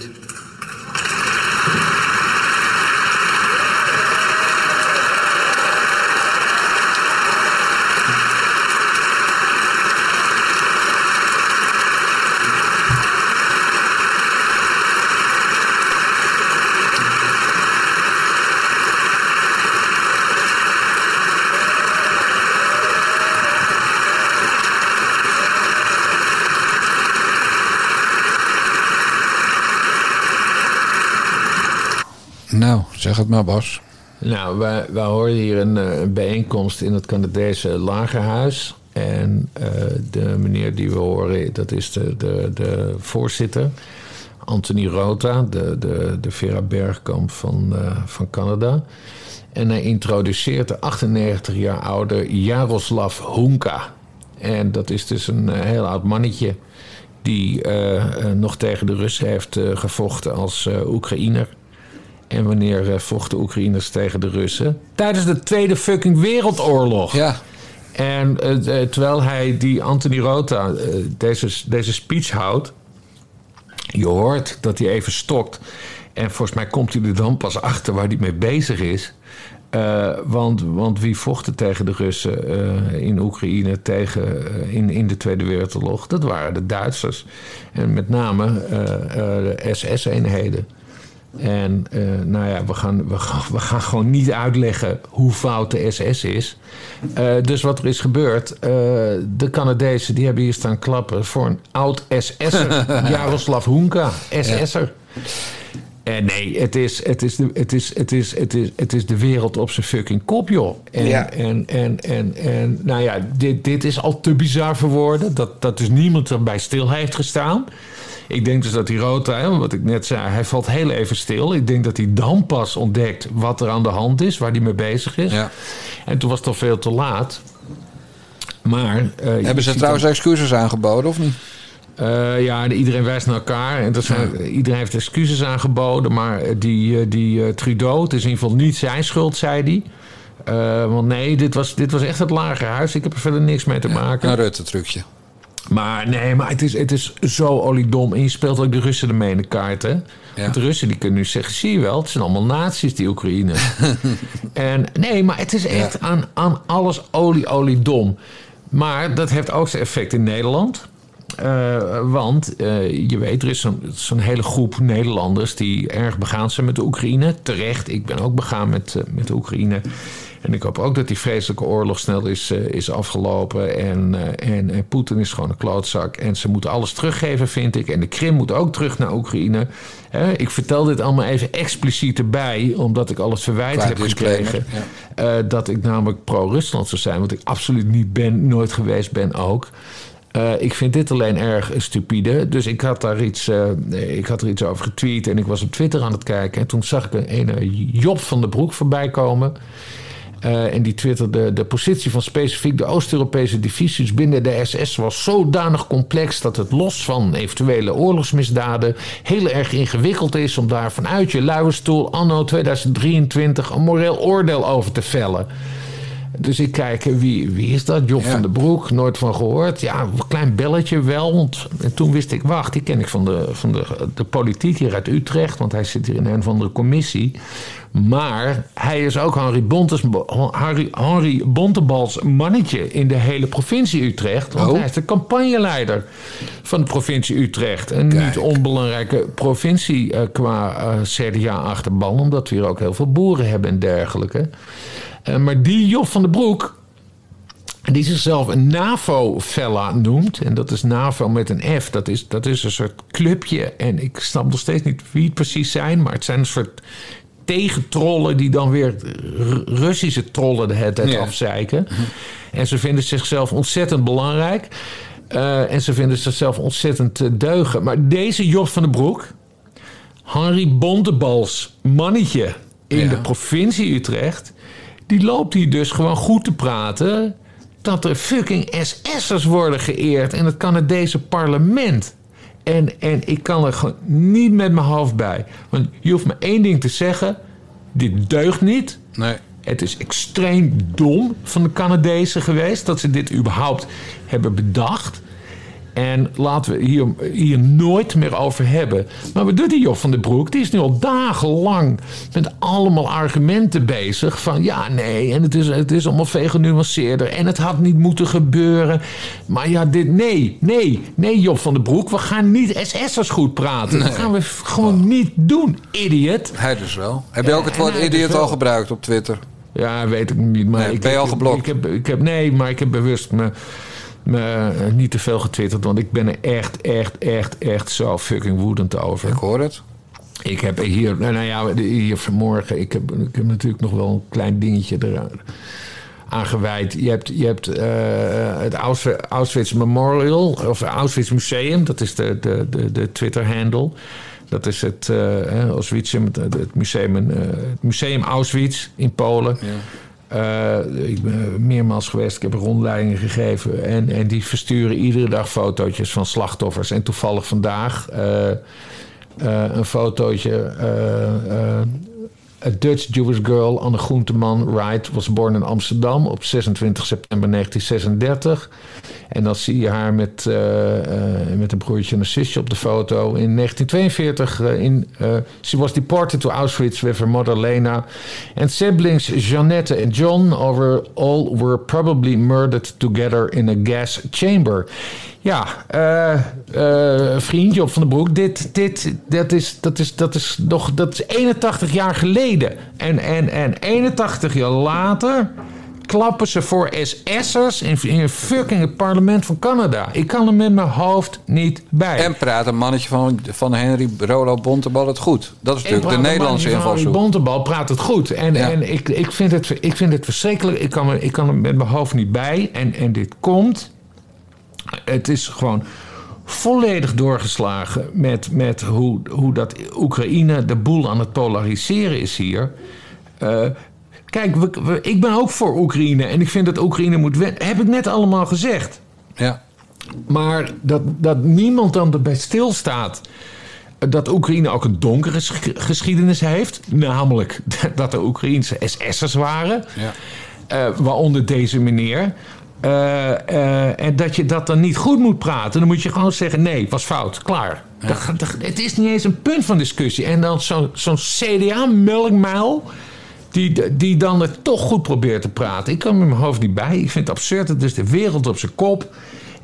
Maar Bas. Nou, wij, wij horen hier een, eh, een bijeenkomst in het Canadese lagerhuis. En eh, de meneer die we horen, dat is de, de, de voorzitter. Anthony Rota, de, de, de Vera Bergkamp van, eh, van Canada. En hij introduceert de 98 jaar oude Jaroslav Hunka. En dat is dus een heel oud mannetje... die nog tegen de Russen heeft gevochten als Oekraïner. En wanneer eh, vochten Oekraïners tegen de Russen? Tijdens de Tweede fucking Wereldoorlog. Ja, En eh, eh, terwijl hij die Anthony Rota deze, deze speech houdt... je hoort dat hij even stokt. En volgens mij komt hij er dan pas achter waar hij mee bezig is. Want, want wie vochten tegen de Russen in Oekraïne tegen, in, in de Tweede Wereldoorlog? Dat waren de Duitsers. En met name de SS-eenheden. En eh, nou ja, we gaan, we, gaan, we gaan gewoon niet uitleggen hoe fout de SS is. Eh, dus wat er is gebeurd, eh, de Canadezen die hebben hier staan klappen voor een oud SS'er. Jaroslav Hunka, SS'er. En nee, het is, het, is de, het, is, het, is, het, is, het is de wereld op zijn fucking kop, joh. En, Ja. en, en, en, en nou ja, dit, dit is al te bizar voor woorden. Dat, dat dus niemand erbij stil heeft gestaan. Ik denk dus dat die Rota, wat ik net zei, hij valt heel even stil. Ik denk dat hij dan pas ontdekt wat er aan de hand is, waar hij mee bezig is. ja. En toen was het al veel te laat. Maar... eh, Hebben ze trouwens excuses aangeboden of niet? eh, ja, iedereen wijst naar elkaar. En er zijn, Iedereen heeft excuses aangeboden. Maar eh, die, die Trudeau, het is in ieder geval niet zijn schuld, zei hij. Want nee, dit was, dit was echt het lagerhuis. Ik heb er verder niks mee te maken. Een Rutte-trucje. Maar nee, maar het is, het is zo oliedom. En je speelt ook de Russen ermee in de kaart, hè? Ja. Want de Russen die kunnen nu zeggen, zie je wel, het zijn allemaal nazi's, die Oekraïne. en nee, maar het is echt aan, aan alles olie, oliedom. Maar dat heeft ook zijn effect in Nederland. Eh, want eh, je weet, er is zo'n zo'n hele groep Nederlanders die erg begaan zijn met de Oekraïne. Terecht, ik ben ook begaan met, eh, met de Oekraïne. En ik hoop ook dat die vreselijke oorlog snel is, eh, is afgelopen. En, eh, en, en Poetin is gewoon een klootzak. En ze moeten alles teruggeven, vind ik. En de Krim moet ook terug naar Oekraïne. Ik vertel dit allemaal even expliciet erbij, omdat ik al het verwijt heb gekregen. eh, dat ik namelijk pro-Rusland zou zijn. Wat ik absoluut niet ben, nooit geweest ben ook. Ik vind dit alleen erg stupide. Dus ik had daar iets, ik had er iets over getweet en ik was op Twitter aan het kijken. En toen zag ik een ene Job van de Broek voorbij komen. Eh, en die twitterde: De positie van specifiek de Oost-Europese divisies binnen de SS was zodanig complex dat het los van eventuele oorlogsmisdaden heel erg ingewikkeld is om daar vanuit je luie stoel anno 2023 een moreel oordeel over te vellen. Dus ik kijk, wie, wie is dat? Job Ja. van den Broek, nooit van gehoord. Ja, een klein belletje wel. Want, en toen wist ik, wacht, die ken ik van de, van de, de politiek hier uit Utrecht. Want hij zit hier in een of andere commissie. Maar hij is ook Henry, Bontes, Harry, Henry Bontebals mannetje in de hele provincie Utrecht. Want Oh. hij is de campagneleider van de provincie Utrecht. Een niet onbelangrijke provincie eh, qua eh, CDA-achterban. Omdat we hier ook heel veel boeren hebben en dergelijke. Eh, maar die Job van den Broek, die zichzelf een NAVO-fella noemt. En dat is NAVO met een F. Dat is, dat is een soort clubje. En ik snap nog steeds niet wie het precies zijn. Maar het zijn een soort tegentrollen die dan weer Russische trollen de Ja. afzeiken. En ze vinden zichzelf ontzettend belangrijk. Eh, en ze vinden zichzelf ontzettend eh, deugen. Maar deze Job van den Broek, Henry Bontebals mannetje in Ja. de provincie Utrecht... die loopt hier dus gewoon goed te praten... dat er fucking SS'ers worden geëerd in het Canadese parlement. En, en ik kan er gewoon niet met mijn hoofd bij. Want je hoeft maar één ding te zeggen... dit deugt niet... Nee. Het is extreem dom van de Canadezen geweest dat ze dit überhaupt hebben bedacht. En laten we hier, hier nooit meer over hebben. Maar wat doet die Job van den Broek? Die is nu al dagenlang met allemaal argumenten bezig. Van ja, nee, en het is, het is allemaal veel genuanceerder. En het had niet moeten gebeuren. Maar ja, dit, nee, nee, nee, Job van den Broek. We gaan niet SS'ers goed praten. Dat gaan we gewoon niet doen, idiot. Hij dus wel. Heb je ook het woord dus idiot al gebruikt op Twitter? Ja, weet ik niet. Maar Nee, ik, ben je al ik- geblokt? Ik heb, ik heb, nee, maar ik heb bewust me, me eh, niet te veel getwitterd. Want ik ben er echt, echt, echt, echt zo fucking woedend over. Ik hoor het. Ik heb hier, nou nou ja, hier vanmorgen, ik heb, ik heb natuurlijk nog wel een klein dingetje eraan aan gewijd. Je hebt, je hebt eh, het Auschwitz, Memorial, of Auschwitz Museum, dat is de, de, de, de Twitter-handle. Dat is het, eh, hè, Auschwitz, het, museum, eh, het museum Auschwitz in Polen. Eh, ik ben meermaals geweest, ik heb rondleidingen gegeven. En, en die versturen iedere dag fotootjes van slachtoffers. En toevallig vandaag eh, eh, een fotootje. A Dutch Jewish girl, Anne Groenteman Wright, was born in Amsterdam op 26 september 1936. En dan zie je haar met, eh, eh, met een broertje en een zusje op de foto. In 1942, eh, in, she was deported to Auschwitz with her mother Lena. And siblings Jeannette en John over all were probably murdered together in a gas chamber. Ja, vriendje op van den Broek, dit, dit, dat, is, dat, is, dat, is nog, dat is 81 jaar geleden. En, en, en 81 jaar later klappen ze voor SS'ers in, in een fucking het parlement van Canada. Ik kan er met mijn hoofd niet bij. En praat een mannetje van, van Henry Rolo Bontebal het goed. Dat is natuurlijk de Nederlandse invalshoek. Bontebal praat het goed. En, Ja. en ik, ik, vind het, ik vind het verschrikkelijk. Ik kan, er, ik kan er met mijn hoofd niet bij. En, en dit komt. Het is gewoon volledig doorgeslagen met, met hoe, hoe dat Oekraïne de boel aan het polariseren is hier. Eh, kijk, we, we- ik ben ook voor Oekraïne. En ik vind dat Oekraïne moet. Heb ik net allemaal gezegd. Ja. Maar dat, dat niemand dan erbij stilstaat dat Oekraïne ook een donkere sch- geschiedenis heeft. Namelijk dat er Oekraïense SS'ers waren. Ja. eh, waaronder deze meneer. eh, eh, en dat je dat dan niet goed moet praten. Dan moet je gewoon zeggen: nee, was fout, klaar. Dat- dat- het is niet eens een punt van discussie. En dan zo- zo'n CDA-melkmuil. Die, die dan het toch goed probeert te praten. Ik kan met mijn hoofd niet bij. Ik vind het absurd. Het is de wereld op zijn kop.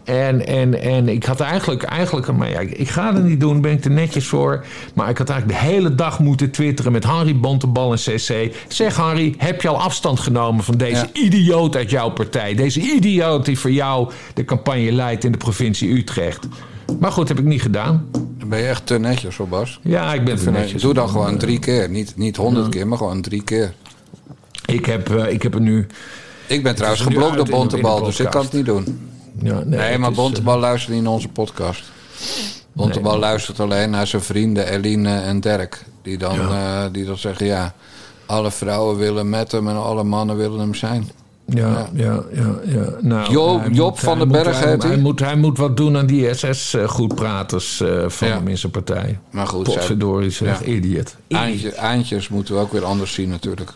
En, en, en ik had eigenlijk, eigenlijk maar ja, ik, ga het niet doen, ben ik te netjes voor. Maar ik had eigenlijk de hele dag moeten twitteren met Harry Bontebal en CC. Zeg Harry, heb je al afstand genomen van deze idioot uit jouw partij? Deze idioot die voor jou de campagne leidt in de provincie Utrecht. Maar goed, heb ik niet gedaan. Dan ben je echt te netjes hoor, Bas. Ja, ik ben te netjes. Doe dan gewoon drie keer. Niet, niet honderd keer, maar gewoon drie keer. Ik heb, eh, ik heb er nu... Ik ben trouwens geblokt door in in Bontebal, dus ik kan het niet doen. Ja, nee, Nee, maar Bontebal luistert niet naar onze podcast. Bontebal luistert alleen naar zijn vrienden Eline en Dirk. Die dan, eh, die dan zeggen, ja, alle vrouwen willen met hem en alle mannen willen hem zijn. Ja, ja, ja. ja. Nou, Joop- moet- van den Berg hij, heet hij. hij, moet, hij moet wat doen aan die SS-goedpraters eh van Ja. hem in zijn partij. Maar goed, Potverdorie zeg, Ja. idiot. Aantje, aantjes moeten we ook weer anders zien natuurlijk.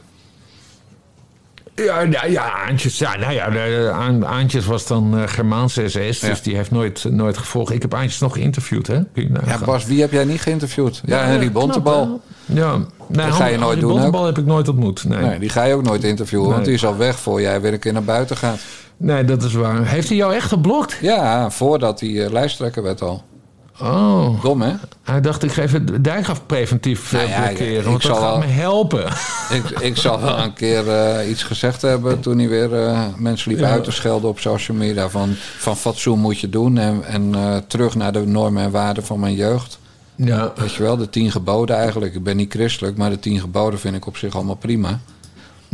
Ja, ja, ja, Aantjes, ja, nou ja, Aantjes was dan uh, Germaanse SS, dus Ja. die heeft nooit, nooit gevolgd. Ik heb Aantjes nog geïnterviewd, hè? Ja. Bas, wie heb jij niet geïnterviewd? Ja, Henry knap, Bontebal. hè? Ja, nee, ga je nooit Henry doen, Bontebal heb ik nooit ontmoet. Nee. Nee, die ga je ook nooit interviewen, want die is al weg voor jij weer een keer naar buiten gaat. nee, dat is waar. Heeft hij jou echt geblokt? Ja, voordat hij eh, lijsttrekker werd al. Oh, Dom, hè? hij dacht ik ga even Dijkgraaf preventief eh, Nou ja, blokkeren, ik- want dat zal gaat me helpen. Ik, ik zal wel een keer eh, iets gezegd hebben toen hij weer eh, mensen liep Ja. uit te schelden op social media. Van, van fatsoen moet je doen en, en terug naar de normen en waarden van mijn jeugd. Ja, Weet je wel, de tien geboden eigenlijk. Ik ben niet christelijk, maar de tien geboden vind ik op zich allemaal prima.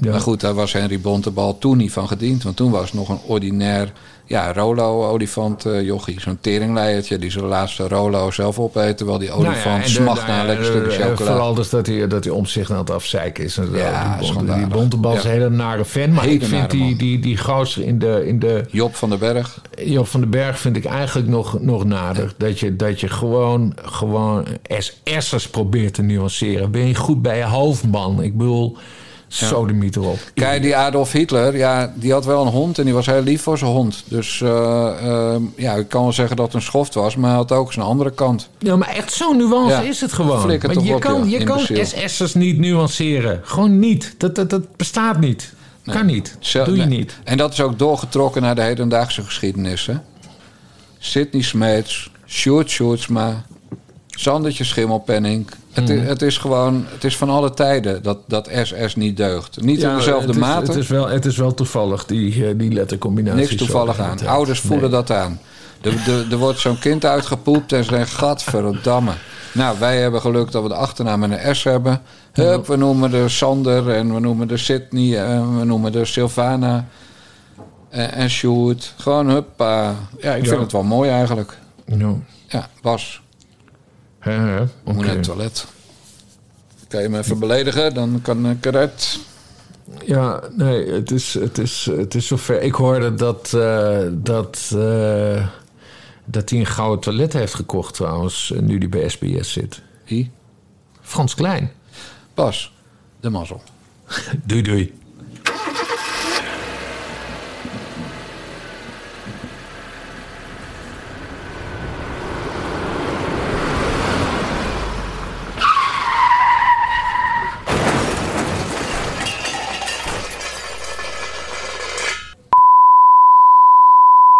Ja. Maar goed, daar was Henry Bontebal toen niet van gediend. Want toen was het nog een ordinair, ja, Rolo-olifant eh, jochie. Zo'n teringleiertje die zijn laatste Rolo zelf opeet. Terwijl die Nou ja, olifant smacht nou naar een lekker stukje de- chocola. Vooral dus dat hij, dat hij om zich aan het afzeiken is. Ja, die, schandalig. die Bontebal is een hele nare fan. Maar Hele ik vind die, die, die gozer in de, in de... Job van den Berg. Job van den Berg vind ik eigenlijk nog, nog nader. Dat je, dat je gewoon, gewoon SS'ers probeert te nuanceren. Ben je goed bij je hoofdman? Ik bedoel, sodemiet erop. Kijk, die Adolf Hitler, ja, die had wel een hond en die was heel lief voor zijn hond. Dus eh, eh, ja, ik kan wel zeggen dat het een schoft was, maar hij had ook zijn andere kant. Ja, maar echt zo'n nuance Ja, is het gewoon. flikker Maar toch je op, kan, ja, je kan. SS'ers niet nuanceren. Gewoon niet. Dat, dat, dat bestaat niet. Kan niet. Zel- Doe je nee. niet. En dat is ook doorgetrokken naar de hedendaagse geschiedenis. Hè? Sidney Smeets, Sjoerd Sjoerdsma, Sandertje Schimmelpenning. Het, Mhm. het is gewoon, het is van alle tijden dat, dat SS niet deugt. Niet in dezelfde mate, Het is, wel, het is wel toevallig, die, eh, die lettercombinatie. niks toevallig aan. Ouders voelen Nee. dat aan. Er, er, er wordt zo'n kind uitgepoept en ze denken, gadverdamme. Nou, wij hebben geluk dat we de achternaam met een S hebben. Hup, we noemen de Sander en we noemen de Sydney en we noemen de Sylvana en, en Sjoerd. Gewoon huppa. Ja, ik Ja. vind het wel mooi eigenlijk. Ja. Ja, Bas, Moet oké. naar het toilet. Kan je me even beledigen, dan kan ik eruit. Ja, nee, het is, het is, het is zover. Ik hoorde dat, eh, dat, eh, dat hij een gouden toilet heeft gekocht trouwens, nu hij bij SBS zit. Wie? Frans Klein. Bas, de mazzel. Doei doei.